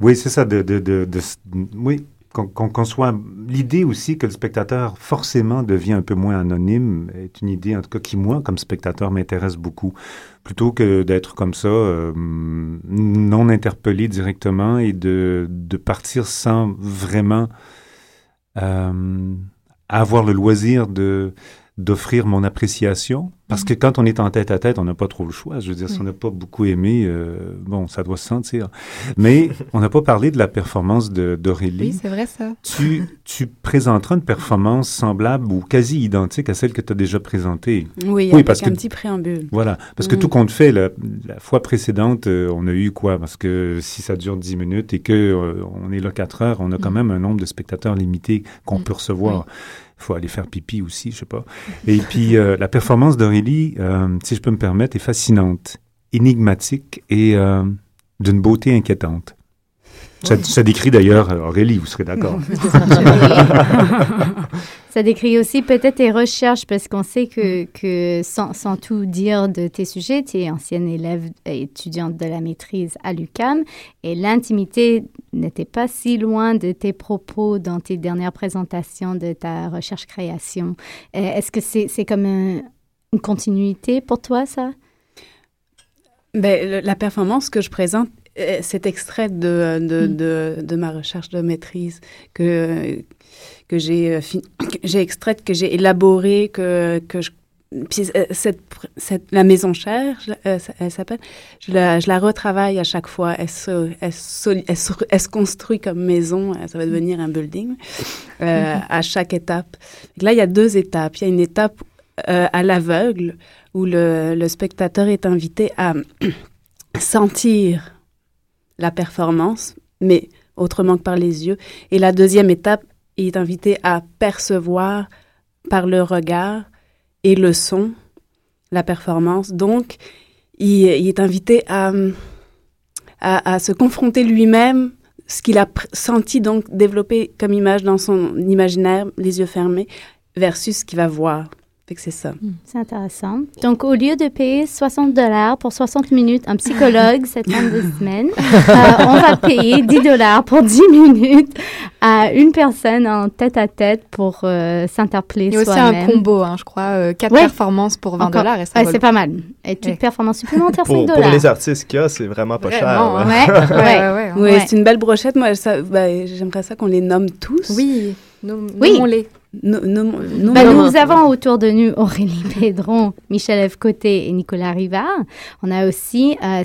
Oui, c'est ça. De, de, de, de- oui, qu'on qu'on soit. L'idée aussi que le spectateur forcément devient un peu moins anonyme est une idée, en tout cas, qui, moi, comme spectateur, m'intéresse beaucoup. Plutôt que d'être comme ça, euh, non interpellé directement et de, de partir sans vraiment euh, avoir le loisir de d'offrir mon appréciation. Parce que quand on est en tête à tête, on n'a pas trop le choix. Je veux dire, si on n'a pas beaucoup aimé, euh, bon, ça doit se sentir. Mais on n'a pas parlé de la performance de- d'Aurélie. Oui, c'est vrai ça. tu, tu présenteras une performance semblable ou quasi identique à celle que tu as déjà présentée. Oui, Oui, avec parce un que- petit préambule. Voilà. Parce que Mm. tout compte fait, la, la fois précédente, euh, on a eu quoi? Parce que si ça dure 10 minutes et que euh, on est là 4 heures, on a quand même un nombre de spectateurs limité qu'on peut recevoir. Faut aller faire pipi aussi, je sais pas. Et puis, euh, la performance d'Aurélie, euh, si je peux me permettre, est fascinante, énigmatique et euh, d'une beauté inquiétante. Ça, ça décrit d'ailleurs euh, Aurélie, vous serez d'accord. Ça décrit aussi peut-être tes recherches parce qu'on sait que, que sans, sans tout dire de tes sujets, tu es ancienne élève et étudiante de la maîtrise à l'UCAM et l'intimité n'était pas si loin de tes propos dans tes dernières présentations de ta recherche-création. Euh, Est-ce que c'est c'est comme un- une continuité pour toi, ça? Ben, le- la performance que je présente, euh, c'est extrait de, de, de, de ma recherche de maîtrise que, que j'ai euh, extraite, que j'ai élaborée, que, que je puis euh, cette, cette, la maison chère, elle s'appelle, je la, je la retravaille à chaque fois. Elle se, elle, se, elle se construit comme maison, ça va devenir un building euh, à chaque étape. Là, il y a deux étapes. Il y a une étape euh, à l'aveugle où le, le spectateur est invité à sentir la performance, mais autrement que par les yeux. Et la deuxième étape, il est invité à percevoir par le regard et le son la performance. Donc, il, est invité à, à, se confronter lui-même, ce qu'il a senti, donc développer comme image dans son imaginaire, les yeux fermés, versus ce qu'il va voir. Fait que c'est ça. C'est intéressant. Donc, au lieu de payer 60 dollars pour 60 minutes un psychologue cette fin de semaine, euh, on va payer 10 dollars pour 10 minutes à une personne en tête-à-tête pour euh, s'interpeller Il y a aussi un soi-même. combo, hein, je crois, euh, quatre Ouais. performances pour 20 Encore. dollars et ça Ouais, vaut c'est pas mal. Et toute Ouais. performance supplémentaire, 5 Pour, dollars. pour les artistes qu'il y a, c'est vraiment pas Vraiment, cher. Ouais, ouais, ouais, Oui, ouais. c'est une belle brochette. Moi, ça, ben, j'aimerais ça qu'on les nomme tous. Oui, nom- Oui. Non, nous avons autour de nous Aurélie Pédron, Michel F. Côté et Nicolas Rivard. On a aussi euh,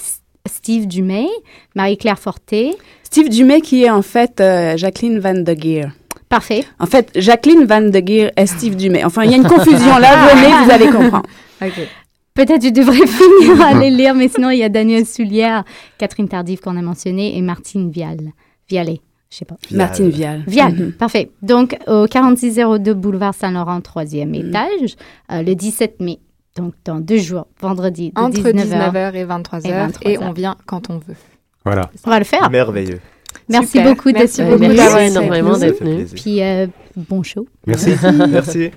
Steve Dumais, Marie-Claire Forté. Steve Dumais, qui est en fait euh, Jacqueline Van de Geer. Parfait. En fait, Jacqueline Van de Geer est Steve Dumais. Enfin, il y a une confusion là. Venez, vous allez comprendre. Ok. Peut-être tu devrais finir à les lire, mais sinon, il y a Daniel Soulière, Catherine Tardif qu'on a mentionné et Martine Vial. Vialet, je sais pas. Martine Vial. Vial, Mhm. parfait. Donc, au 4602 boulevard Saint-Laurent, troisième Mhm. étage, euh, le 17 mai. Donc, dans deux jours, vendredi, de Entre 19h. 19h et 23h, Et et, 23 on vient quand on veut. Voilà. On va le faire. Merveilleux. Merci Super. beaucoup d'être Merci venu. beaucoup Merci d'avoir été énormément d'être venu. Puis, euh, bon show. Merci. Merci.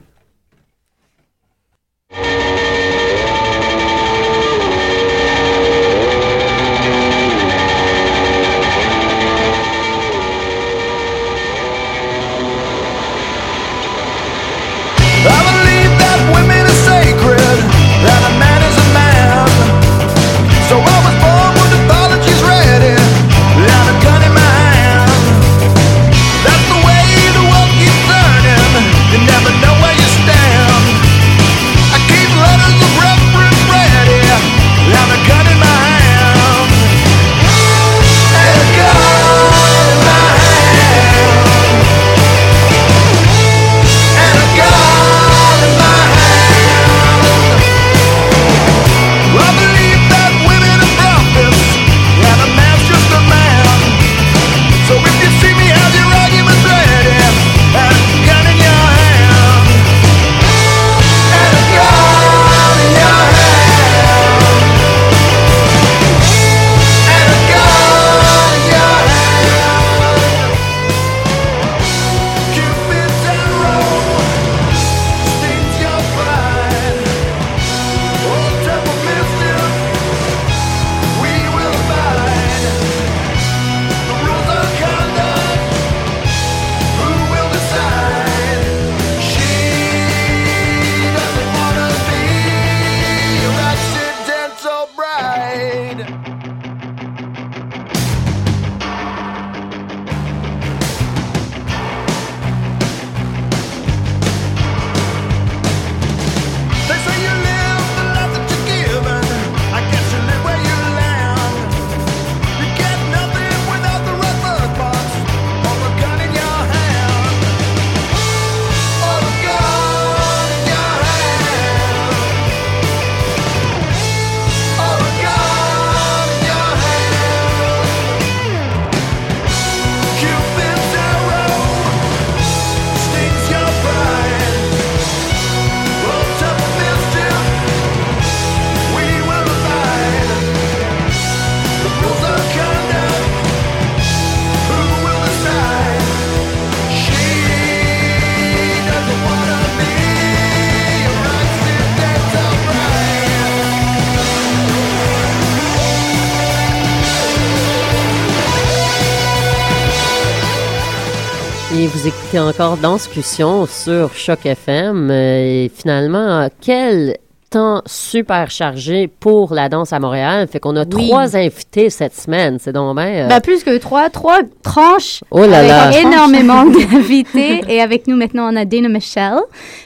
Encore Danscussion sur Choc FM. Euh, et finalement, quel temps super chargé pour la danse à Montréal. Fait qu'on a trois invités cette semaine. C'est donc bien... euh, Bah, plus que trois, trois tranches Oh là avec là. énormément d'invités. Et avec nous maintenant, on a Dana Michelle.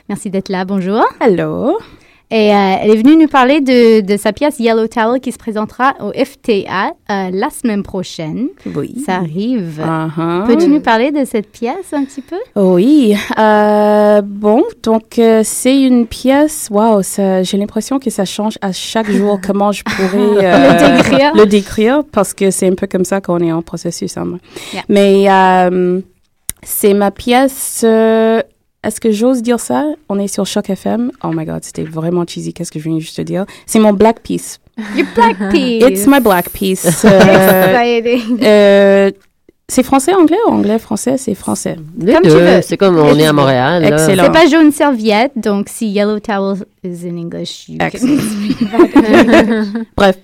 Merci d'être là. Bonjour. Hello. Et euh, elle est venue nous parler de, de sa pièce Yellow Towel qui se présentera au FTA euh, la semaine prochaine. Oui. Ça arrive. Uh-huh. Peux-tu nous parler de cette pièce un petit peu? Oui. euh, bon, donc c'est une pièce. Waouh, j'ai l'impression que ça change à chaque jour. comment je pourrais Le décrire. le décrire, parce que c'est un peu comme ça qu'on est en processus. hein. Yeah. Mais c'est ma pièce. Est-ce que j'ose dire ça? On est sur Choc FM. Oh my God, c'était vraiment cheesy. Qu'est-ce que je viens juste de dire? C'est mon black piece. Your Black Piece. It's my black piece. Euh, euh, c'est français, anglais? Ou anglais, français? C'est français. les comme tu veux. C'est comme on est à Montréal. Excellent. C'est pas jaune serviette, donc si Yellow Towel is in English, you can Excellent. Bref.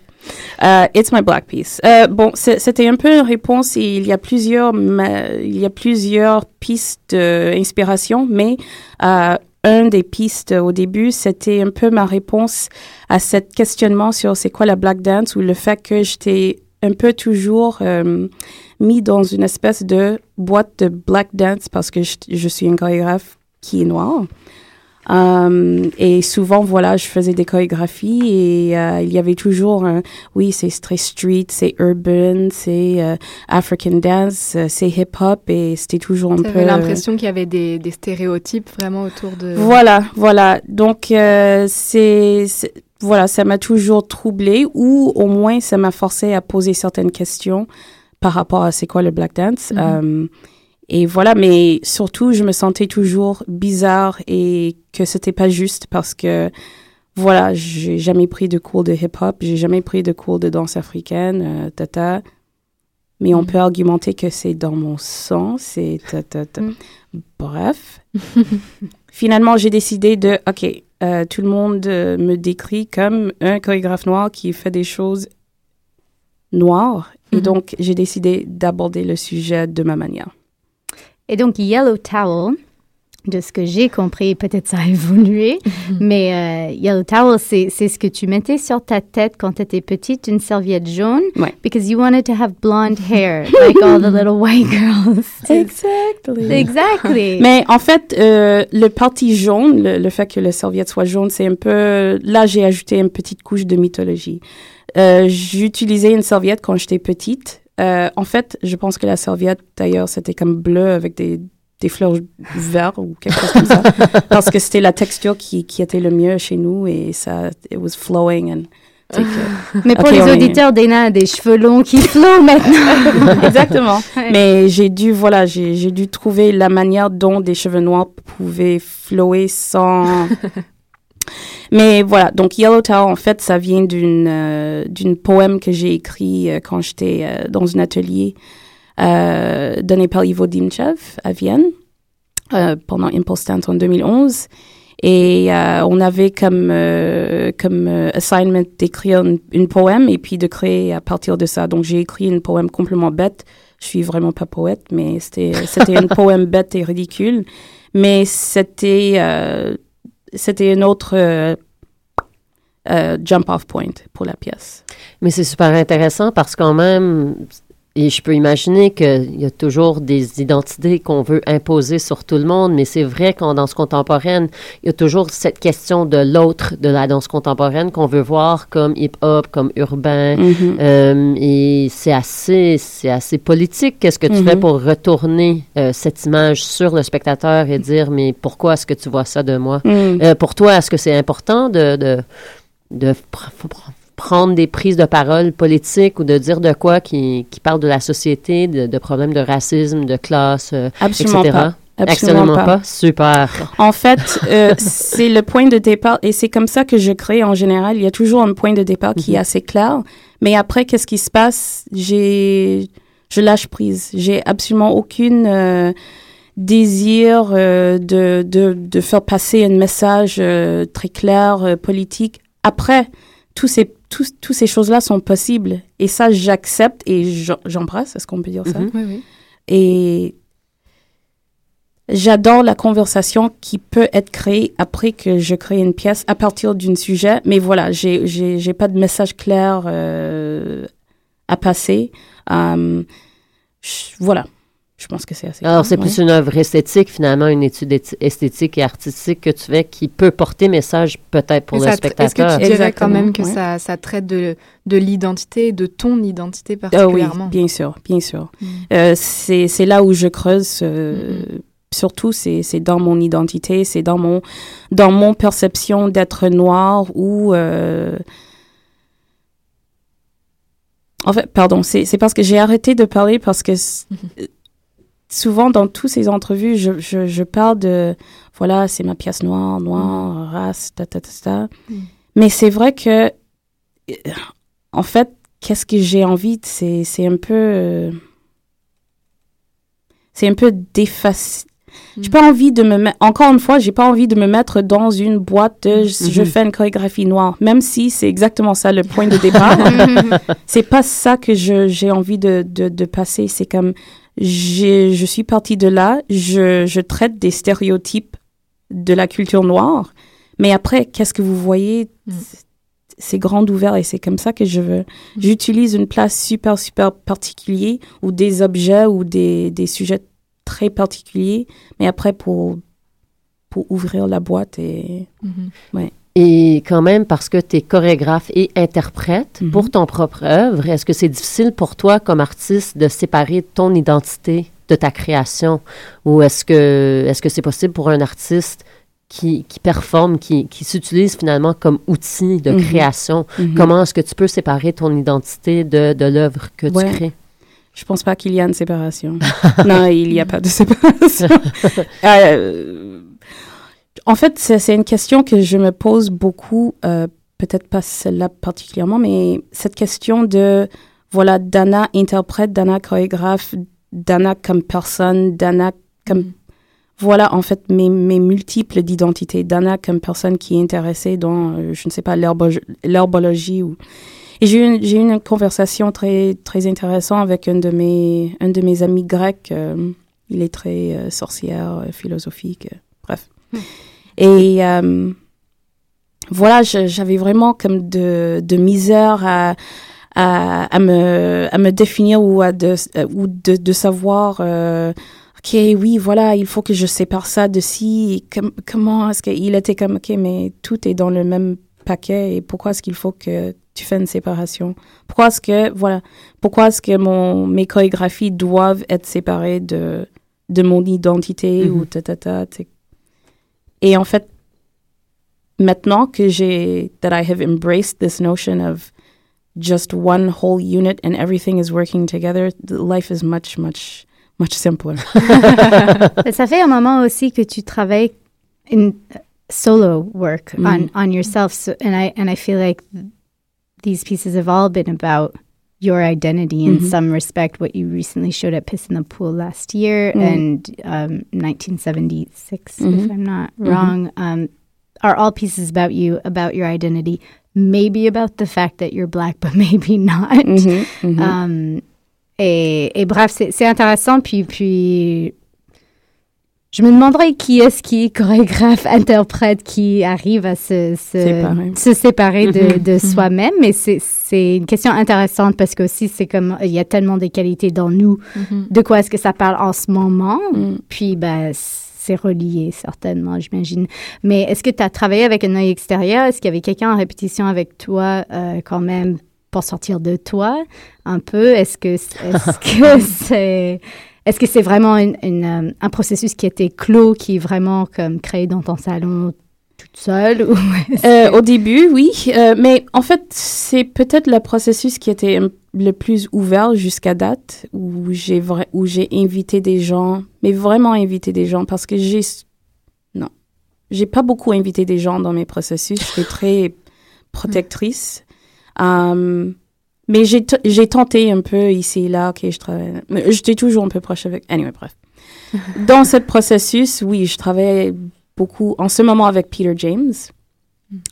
Euh, it's my black piece. Euh, bon, c'était un peu une réponse. Il y a plusieurs, il y a plusieurs pistes d'inspiration, mais euh, un des pistes au début, c'était un peu ma réponse à cet questionnement sur c'est quoi la black dance ou le fait que j'étais un peu toujours euh, mis dans une espèce de boîte de black dance parce que je, je suis un chorégraphe qui est noir. Euh, et souvent, voilà, je faisais des chorégraphies et euh, il y avait toujours, un, oui, c'est très street, c'est urban, c'est euh, African dance, c'est hip-hop et c'était toujours un peu... J'avais l'impression qu'il y avait des, des stéréotypes vraiment autour de... Voilà, voilà. Donc, euh, c'est, voilà, ça m'a toujours troublé ou au moins ça m'a forcé à poser certaines questions par rapport à c'est quoi le black dance. Mhm. Et voilà, mais surtout, je me sentais toujours bizarre et que c'était pas juste parce que, voilà, j'ai jamais pris de cours de hip-hop, j'ai jamais pris de cours de danse africaine, euh, tata. Mais on Mhm. peut argumenter que c'est dans mon sang, c'est ta, ta, ta. Mhm. Bref. Finalement, j'ai décidé de, OK, euh, tout le monde euh, me décrit comme un chorégraphe noir qui fait des choses noires. Et Mhm. donc, j'ai décidé d'aborder le sujet de ma manière. Et donc, Yellow Towel, de ce que j'ai compris, peut-être ça a évolué, mais euh, Yellow Towel, c'est c'est ce que tu mettais sur ta tête quand tu étais petite, une serviette jaune, Ouais. because you wanted to have blonde hair, like all the little white girls. Exactly. exactly. Mais en fait, euh, le parti jaune, le, le fait que la serviette soit jaune, c'est un peu... Là, j'ai ajouté une petite couche de mythologie. Euh, J'utilisais une serviette quand j'étais petite. Euh, en fait, je pense que la serviette, d'ailleurs, c'était comme bleu avec des, des fleurs vertes ou quelque chose comme ça. parce que c'était la texture qui, qui était le mieux chez nous et ça, it was flowing and... que- mais pour Ok, les on est- auditeurs, Dana a des cheveux longs qui flottent maintenant. Exactement. Ouais. Mais j'ai dû, voilà, j'ai j'ai dû trouver la manière dont des cheveux noirs pouvaient flower sans. Mais voilà, donc Yellow Towel, en fait, ça vient d'une euh, d'une poème que j'ai écrit euh, quand j'étais euh, dans un atelier euh, donné par Ivo Dimchev à Vienne euh, pendant Impulse Dance en 2011. Et euh, on avait comme, euh, comme euh, assignment d'écrire une, une poème et puis de créer à partir de ça. Donc j'ai écrit une poème complètement bête. Je suis vraiment pas poète, mais c'était c'était une poème bête et ridicule. Mais c'était euh, c'était une autre euh, euh, jump off point pour la pièce. Mais c'est super intéressant parce qu'en même, et je peux imaginer qu'il y a toujours des identités qu'on veut imposer sur tout le monde, mais c'est vrai qu'en danse contemporaine, il y a toujours cette question de l'autre de la danse contemporaine qu'on veut voir comme hip-hop, comme urbain. Mhm. Euh, et c'est assez, c'est assez politique. Qu'est-ce que tu fais pour retourner euh, cette image sur le spectateur et dire, mais pourquoi est-ce que tu vois ça de moi? Mm. Euh, pour toi, est-ce que c'est important de, de, de prendre des prises de parole politiques ou de dire de quoi qui, qui parle de la société, de, de problèmes de racisme, de classe, euh, Absolument etc.? pas. Absolument pas. Super. En fait, euh, c'est le point de départ et c'est comme ça que je crée en général. Il y a toujours un point de départ qui est assez clair. Mais après, qu'est-ce qui se passe? J'ai, je lâche prise. J'ai absolument aucune euh, désir euh, de, de, de faire passer un message très clair, politique. Après, tous ces, tous, tous ces choses-là sont possibles. Et ça, j'accepte et j'embrasse. Est-ce qu'on peut dire ça? Mhm. Oui, oui. Et j'adore la conversation qui peut être créée après que je crée une pièce à partir d'un sujet. Mais voilà, j'ai, pas de message clair euh, à passer. Euh, je- voilà. Je pense que c'est assez. Alors, c'est plus ouais. une œuvre esthétique, finalement, une étude esthétique et artistique que tu fais qui peut porter message peut-être pour Mais le tra- Est-ce que spectateur. tu dirais quand même que ouais. ça, ça traite de, de l'identité, de ton identité Ah oui, particulièrement? bien sûr, bien sûr. Mm. Euh, c'est, c'est là où je creuse. euh, Surtout, c'est, c'est dans mon identité, c'est dans mon, dans mon perception d'être noir ou. euh, En fait, pardon, c'est, parce que j'ai arrêté de parler parce que euh, souvent dans toutes ces entrevues, je, je, je parle de voilà, c'est ma pièce noire, noire, race, ta ta ta ta. Mm. Mais c'est vrai que, euh, en fait, qu'est-ce que j'ai envie, de- c'est, c'est un peu. euh, c'est un peu d'effacer. J'ai pas envie de me mettre, encore une fois, j'ai pas envie de me mettre dans une boîte de je, je Mhm. fais une chorégraphie noire, même si c'est exactement ça le point de départ. c'est pas ça que je, j'ai envie de, de, de passer. C'est comme, je suis partie de là, je, je traite des stéréotypes de la culture noire, mais après, qu'est-ce que vous voyez? C'est- C'est grand ouvert et c'est comme ça que je veux. J'utilise une place super, super particulière ou des objets ou des, des sujets très particuliers, mais après pour, pour ouvrir la boîte et. Ouais. Et quand même, parce que tu es chorégraphe et interprète Mhm. pour ton propre œuvre, est-ce que c'est difficile pour toi, comme artiste, de séparer ton identité de ta création? Ou est-ce que est-ce que c'est possible pour un artiste qui, qui performe, qui, qui s'utilise finalement comme outil de Mhm. création? Mhm. Comment est-ce que tu peux séparer ton identité de, de l'œuvre que Ouais. tu crées? Je pense pas qu'il y a une séparation. non, il n'y a pas de séparation. Euh, en fait, c'est une question que je me pose beaucoup, euh, peut-être pas celle-là particulièrement, mais cette question de, voilà, Dana interprète, Dana chorégraphe, Dana comme personne, Dana comme... Voilà, en fait, mes, mes multiples d'identités. Dana comme personne qui est intéressée dans, euh, je ne sais pas, l'herbo- l'herbologie ou... Et j'ai eu, une- une conversation très, très intéressante avec un de mes, un de mes amis grecs. euh, il est très sorcière, philosophique, bref. Et euh, voilà, j'avais vraiment comme de, de misère à, à, à, me, à me définir ou, à de, ou de, de savoir, euh, OK, oui, voilà, il faut que je sépare ça de ci. Com- comment est-ce qu'il était comme, OK, mais tout est dans le même paquet et pourquoi est-ce qu'il faut que tu fais une séparation? Pourquoi est-ce que, voilà, pourquoi est-ce que mon, mes chorégraphies doivent être séparées de, de mon identité ou ta ta ta, sais. Et en fait, maintenant que j'ai, that I have embraced this notion of just one whole unit and everything is working together, life is much, much, much simpler. Ça fait un moment aussi que tu travailles in solo work on, Mhm. on yourself. So, and I and I feel like these pieces have all been about your identity in Mhm. some respect. What you recently showed at Piss in the Pool last year Mhm. and um, 1976, if Mhm. I'm not Mhm. wrong, um, are all pieces about you, about your identity. Maybe about the fact that you're black, but maybe not. Mhm, mhm. Um, et, et bref, c'est c'est intéressant. Puis, puis, je me demanderais qui est-ce qui est chorégraphe, interprète, qui arrive à se, se, Séparer. se séparer de, Mhm, de mhm. soi-même. Mais c'est- c'est une question intéressante parce que aussi, c'est comme, il y a tellement des qualités dans nous. Mhm. De quoi est-ce que ça parle en ce moment? Mm. Puis, ben, c'est relié, certainement, j'imagine. Mais est-ce que tu as travaillé avec un œil extérieur? Est-ce qu'il y avait quelqu'un en répétition avec toi, euh, quand même, pour sortir de toi un peu? Est-ce que est-ce que c'est est-ce que c'est vraiment une- une, euh, un processus qui était clos, qui est vraiment comme créé dans ton salon toute seule? Ou Euh, au début, oui, euh, mais en fait, c'est peut-être le processus qui était le plus ouvert jusqu'à date, où j'ai vra- où j'ai invité des gens, mais vraiment invité des gens, parce que j'ai non, j'ai pas beaucoup invité des gens dans mes processus. J'étais très protectrice, Euh, mais j'ai tenté un peu ici et là. Ok, je travaille, mais j'étais toujours un peu proche avec. Anyway, bref. Dans ce processus, oui, je travaille beaucoup en ce moment avec Peter James.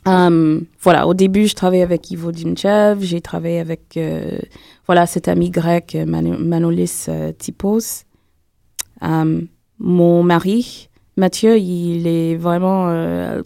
Um, voilà, au début, je travaillais avec Ivo Dimchev, j'ai travaillé avec euh, voilà cet ami grec euh, Mano- Manolis euh, Typos. Um, mon mari, Mathieu, il est vraiment. euh,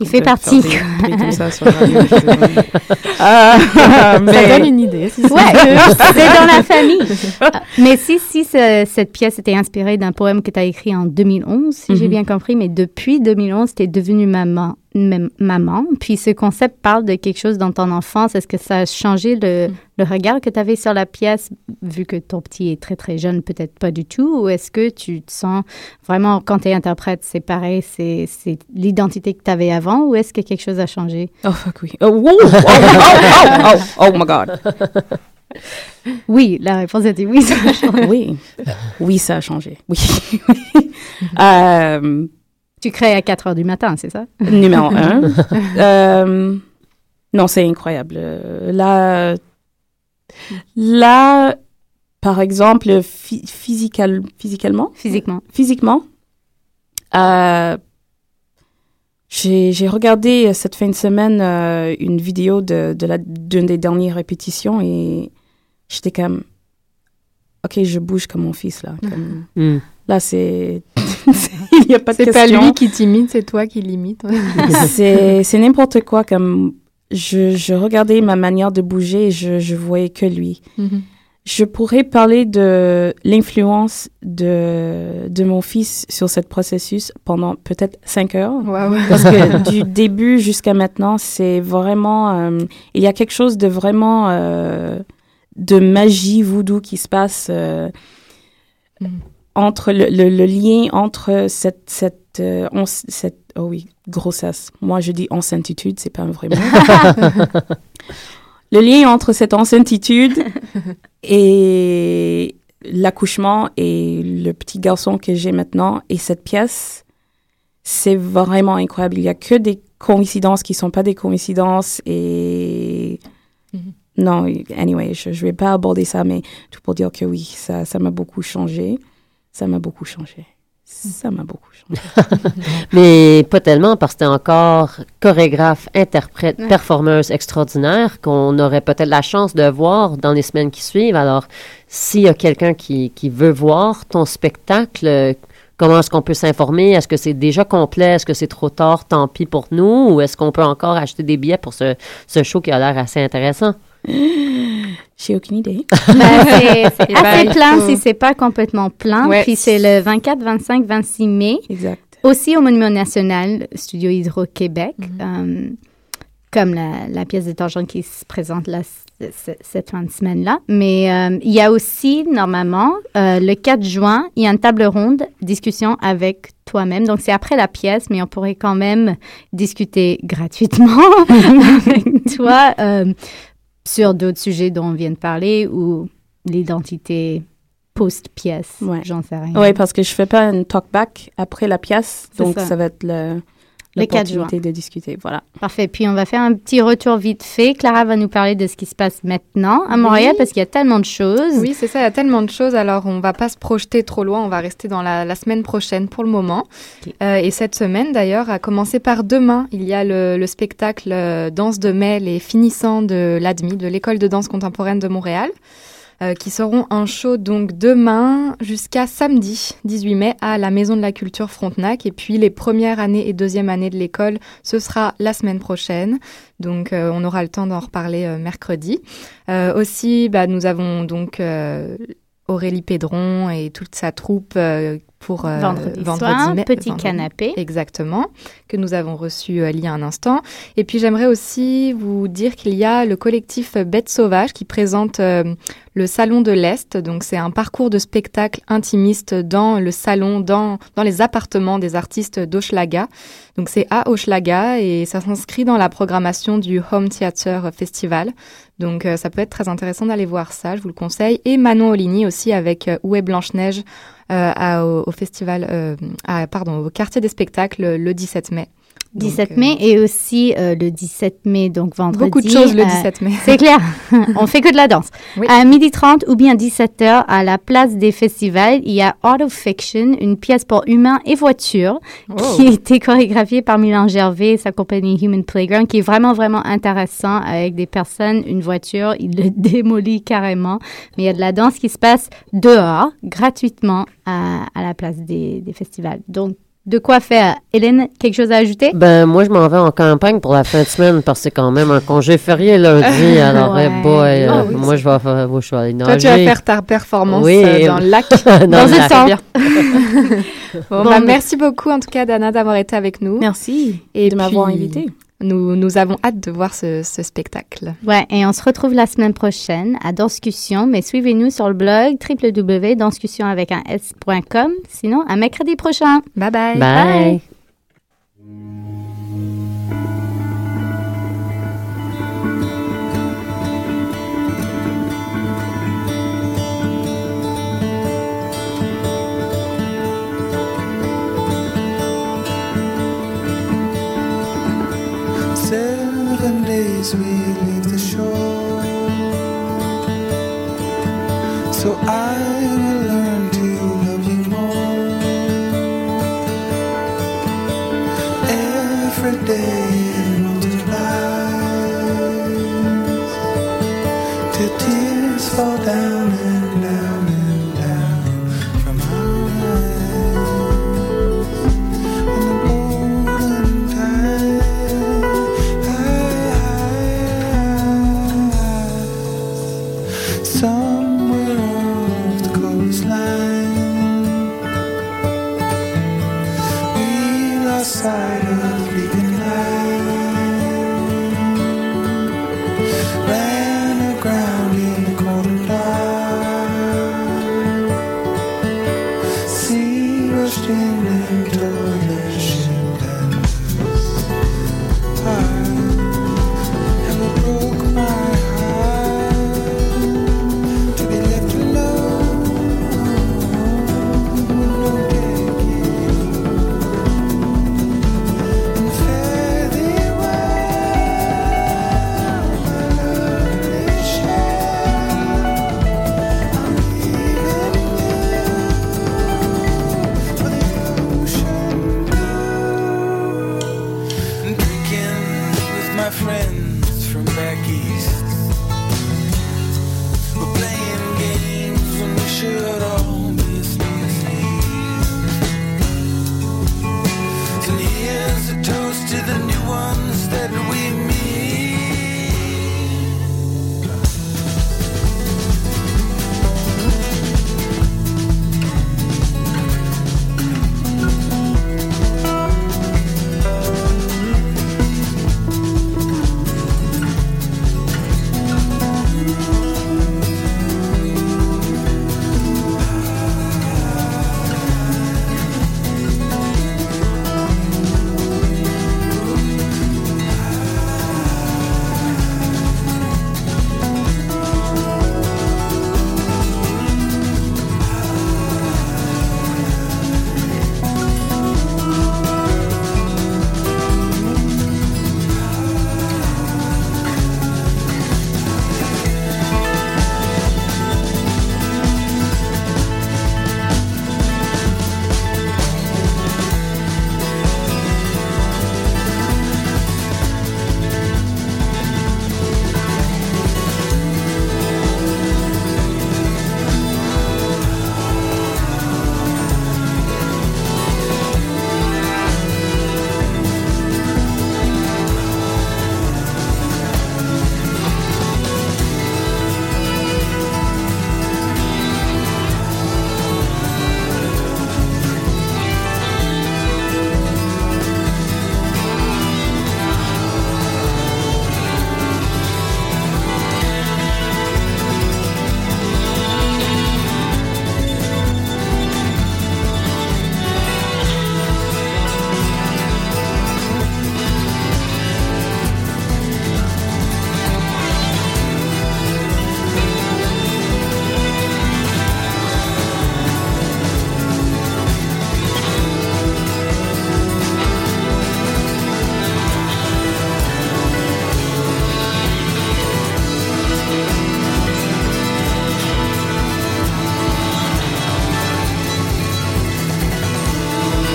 Il fait partie. des ça sur radio? Mais- donne une idée. si Ouais, c'est dans la famille. Ah, Mais si, si ce- cette pièce était inspirée d'un poème que tu as écrit en 2011, si j'ai Mhm. bien compris, mais depuis 2011, tu es devenue maman, maman. Puis ce concept parle de quelque chose dans ton enfance. Est-ce que ça a changé le, le regard que tu avais sur la pièce, vu que ton petit est très, très jeune, peut-être pas du tout? Ou est-ce que tu te sens vraiment, quand tu es interprète, c'est pareil, c'est l'identité que tu avais avant, ou est-ce que quelque chose a changé? Oh, fuck oui. Oh, oh, oh my God. Oui, la réponse était oui, ça a changé. Oui. Oui, ça a changé. Oui. Euh, Tu crées à 4 heures du matin, c'est ça? numéro un. Euh, non, c'est incroyable. Là, là, par exemple, phy- physical, physicalement, Physiquement. physiquement, euh, j'ai j'ai regardé cette fin de semaine euh, une vidéo de, de la d'une des dernières répétitions et j'étais comme, ok, je bouge comme mon fils là. Comme- Hmm. Là, c'est, il n'y a pas de C'est pas question. lui qui t'imite, c'est toi qui l'imite. c'est c'est n'importe quoi comme je, je regardais ma manière de bouger et je, je voyais que lui. Mhm. Je pourrais parler de l'influence de, de mon fils sur ce processus pendant peut-être cinq heures. Parce que du début jusqu'à maintenant, c'est vraiment... euh, il y a quelque chose de vraiment euh, de magie voodoo qui se passe euh, Mhm. Entre le, le, le lien entre cette... cette, euh, on- cette oh oui, grossesse. Moi, je dis enceintitude, c'est pas un vrai mot. le lien entre cette enceintitude et l'accouchement et le petit garçon que j'ai maintenant et cette pièce, c'est vraiment incroyable. Il y a que des coïncidences qui sont pas des coïncidences et Mhm. non, anyway, je, je vais pas aborder ça, mais tout pour dire que oui, ça, ça m'a beaucoup changé. Ça m'a beaucoup changé. Ça m'a beaucoup changé. Mais pas tellement, parce que t'es encore chorégraphe, interprète, Ouais. performeuse extraordinaire qu'on aurait peut-être la chance de voir dans les semaines qui suivent. Alors, s'il y a quelqu'un qui, qui veut voir ton spectacle, comment est-ce qu'on peut s'informer? Est-ce que c'est déjà complet? Est-ce que c'est trop tard? Tant pis pour nous? Ou est-ce qu'on peut encore acheter des billets pour ce, ce show qui a l'air assez intéressant? J'ai aucune idée. Ben, c'est ben, assez il plein faut- si c'est pas complètement plein. Ouais. Puis c'est le 24, 25, 26 mai. Exact. Aussi au Monument National, Studio Hydro-Québec. Mhm. euh, comme la, la pièce de Tangent qui se présente là, cette fin de semaine-là. Mais euh, il y a aussi, normalement, euh, le 4 juin, il y a une table ronde, discussion avec toi-même. Donc, c'est après la pièce, mais on pourrait quand même discuter gratuitement avec toi euh, sur d'autres sujets dont on vient de parler ou l'identité post-pièce. Ouais. J'en sais rien. Oui, parce que je fais pas une talk-back après la pièce, donc ça. ça. va être le, Le 4 juin. L'opportunité de discuter. Voilà. Parfait. Puis on va faire un petit retour vite fait. Clara va nous parler de ce qui se passe maintenant à Montréal Oui. parce qu'il y a tellement de choses. Oui, c'est ça, il y a tellement de choses. Alors, on va pas se projeter trop loin, on va rester dans la, la semaine prochaine pour le moment. Euh, et cette semaine, d'ailleurs, à commencer par demain, il y a le, le spectacle euh, Danse de mai, les finissants de l'ADMI, de l'École de danse contemporaine de Montréal. Euh, qui seront en show donc demain jusqu'à samedi 18 mai à la Maison de la Culture Frontenac. Et puis les premières années et deuxième année de l'école, ce sera la semaine prochaine. Donc euh, on aura le temps d'en reparler euh, mercredi. Aussi, bah, nous avons donc Aurélie Pédron et toute sa troupe pour euh, vendredi, soir, mai- petit vendredi. canapé. Exactement, que nous avons reçu euh, il y a un instant. Et puis j'aimerais aussi vous dire qu'il y a le collectif Bête Sauvage qui présente euh, le Salon de l'Est. Donc c'est un parcours de spectacle intimiste dans le salon, dans, dans les appartements des artistes d'Hochelaga. Donc c'est à Hochelaga et ça s'inscrit dans la programmation du Home Theater Festival. Donc euh, ça peut être très intéressant d'aller voir ça, je vous le conseille. Et Manon Oligny aussi avec euh, Où est Blanche-Neige à- au, au festival, euh, à, pardon, au quartier des spectacles le 17 mai. 17 Donc, euh, mai et aussi euh, le 17 mai, donc vendredi. Beaucoup de choses le euh, 17 mai. C'est clair. On fait que de la danse. Oui. À 12h30 ou bien 17h, à la place des festivals, il y a Auto Fiction, une pièce pour humains et voitures, Oh. qui a été chorégraphiée par Milan Gervais et sa compagnie Human Playground, qui est vraiment, vraiment intéressant avec des personnes, une voiture, il le démolit carrément. Mais il y a de la danse qui se passe dehors, gratuitement, à, à la place des, des festivals. Donc, de quoi faire. Hélène, quelque chose à ajouter? Ben, moi, je m'en vais en campagne pour la fin de semaine parce que c'est quand même un congé férié lundi. alors, Ouais. eh boy, Ah euh, oui, moi, je vais, faire- je vais aller nager. Toi, tu vas faire ta performance Oui. euh, dans le lac. Dans Dans le temps. Bon, Bon, mais- merci beaucoup en tout cas Dana d'avoir été avec nous. Merci Et de m'avoir puis, invité. Nous, nous avons hâte de voir ce, ce spectacle. Ouais, et on se retrouve la semaine prochaine à Danscussion, mais suivez-nous sur le blog www.danscussion avec un s.com. Sinon, à mercredi prochain. Bye bye. Bye. Days we leave the shore. So I will learn to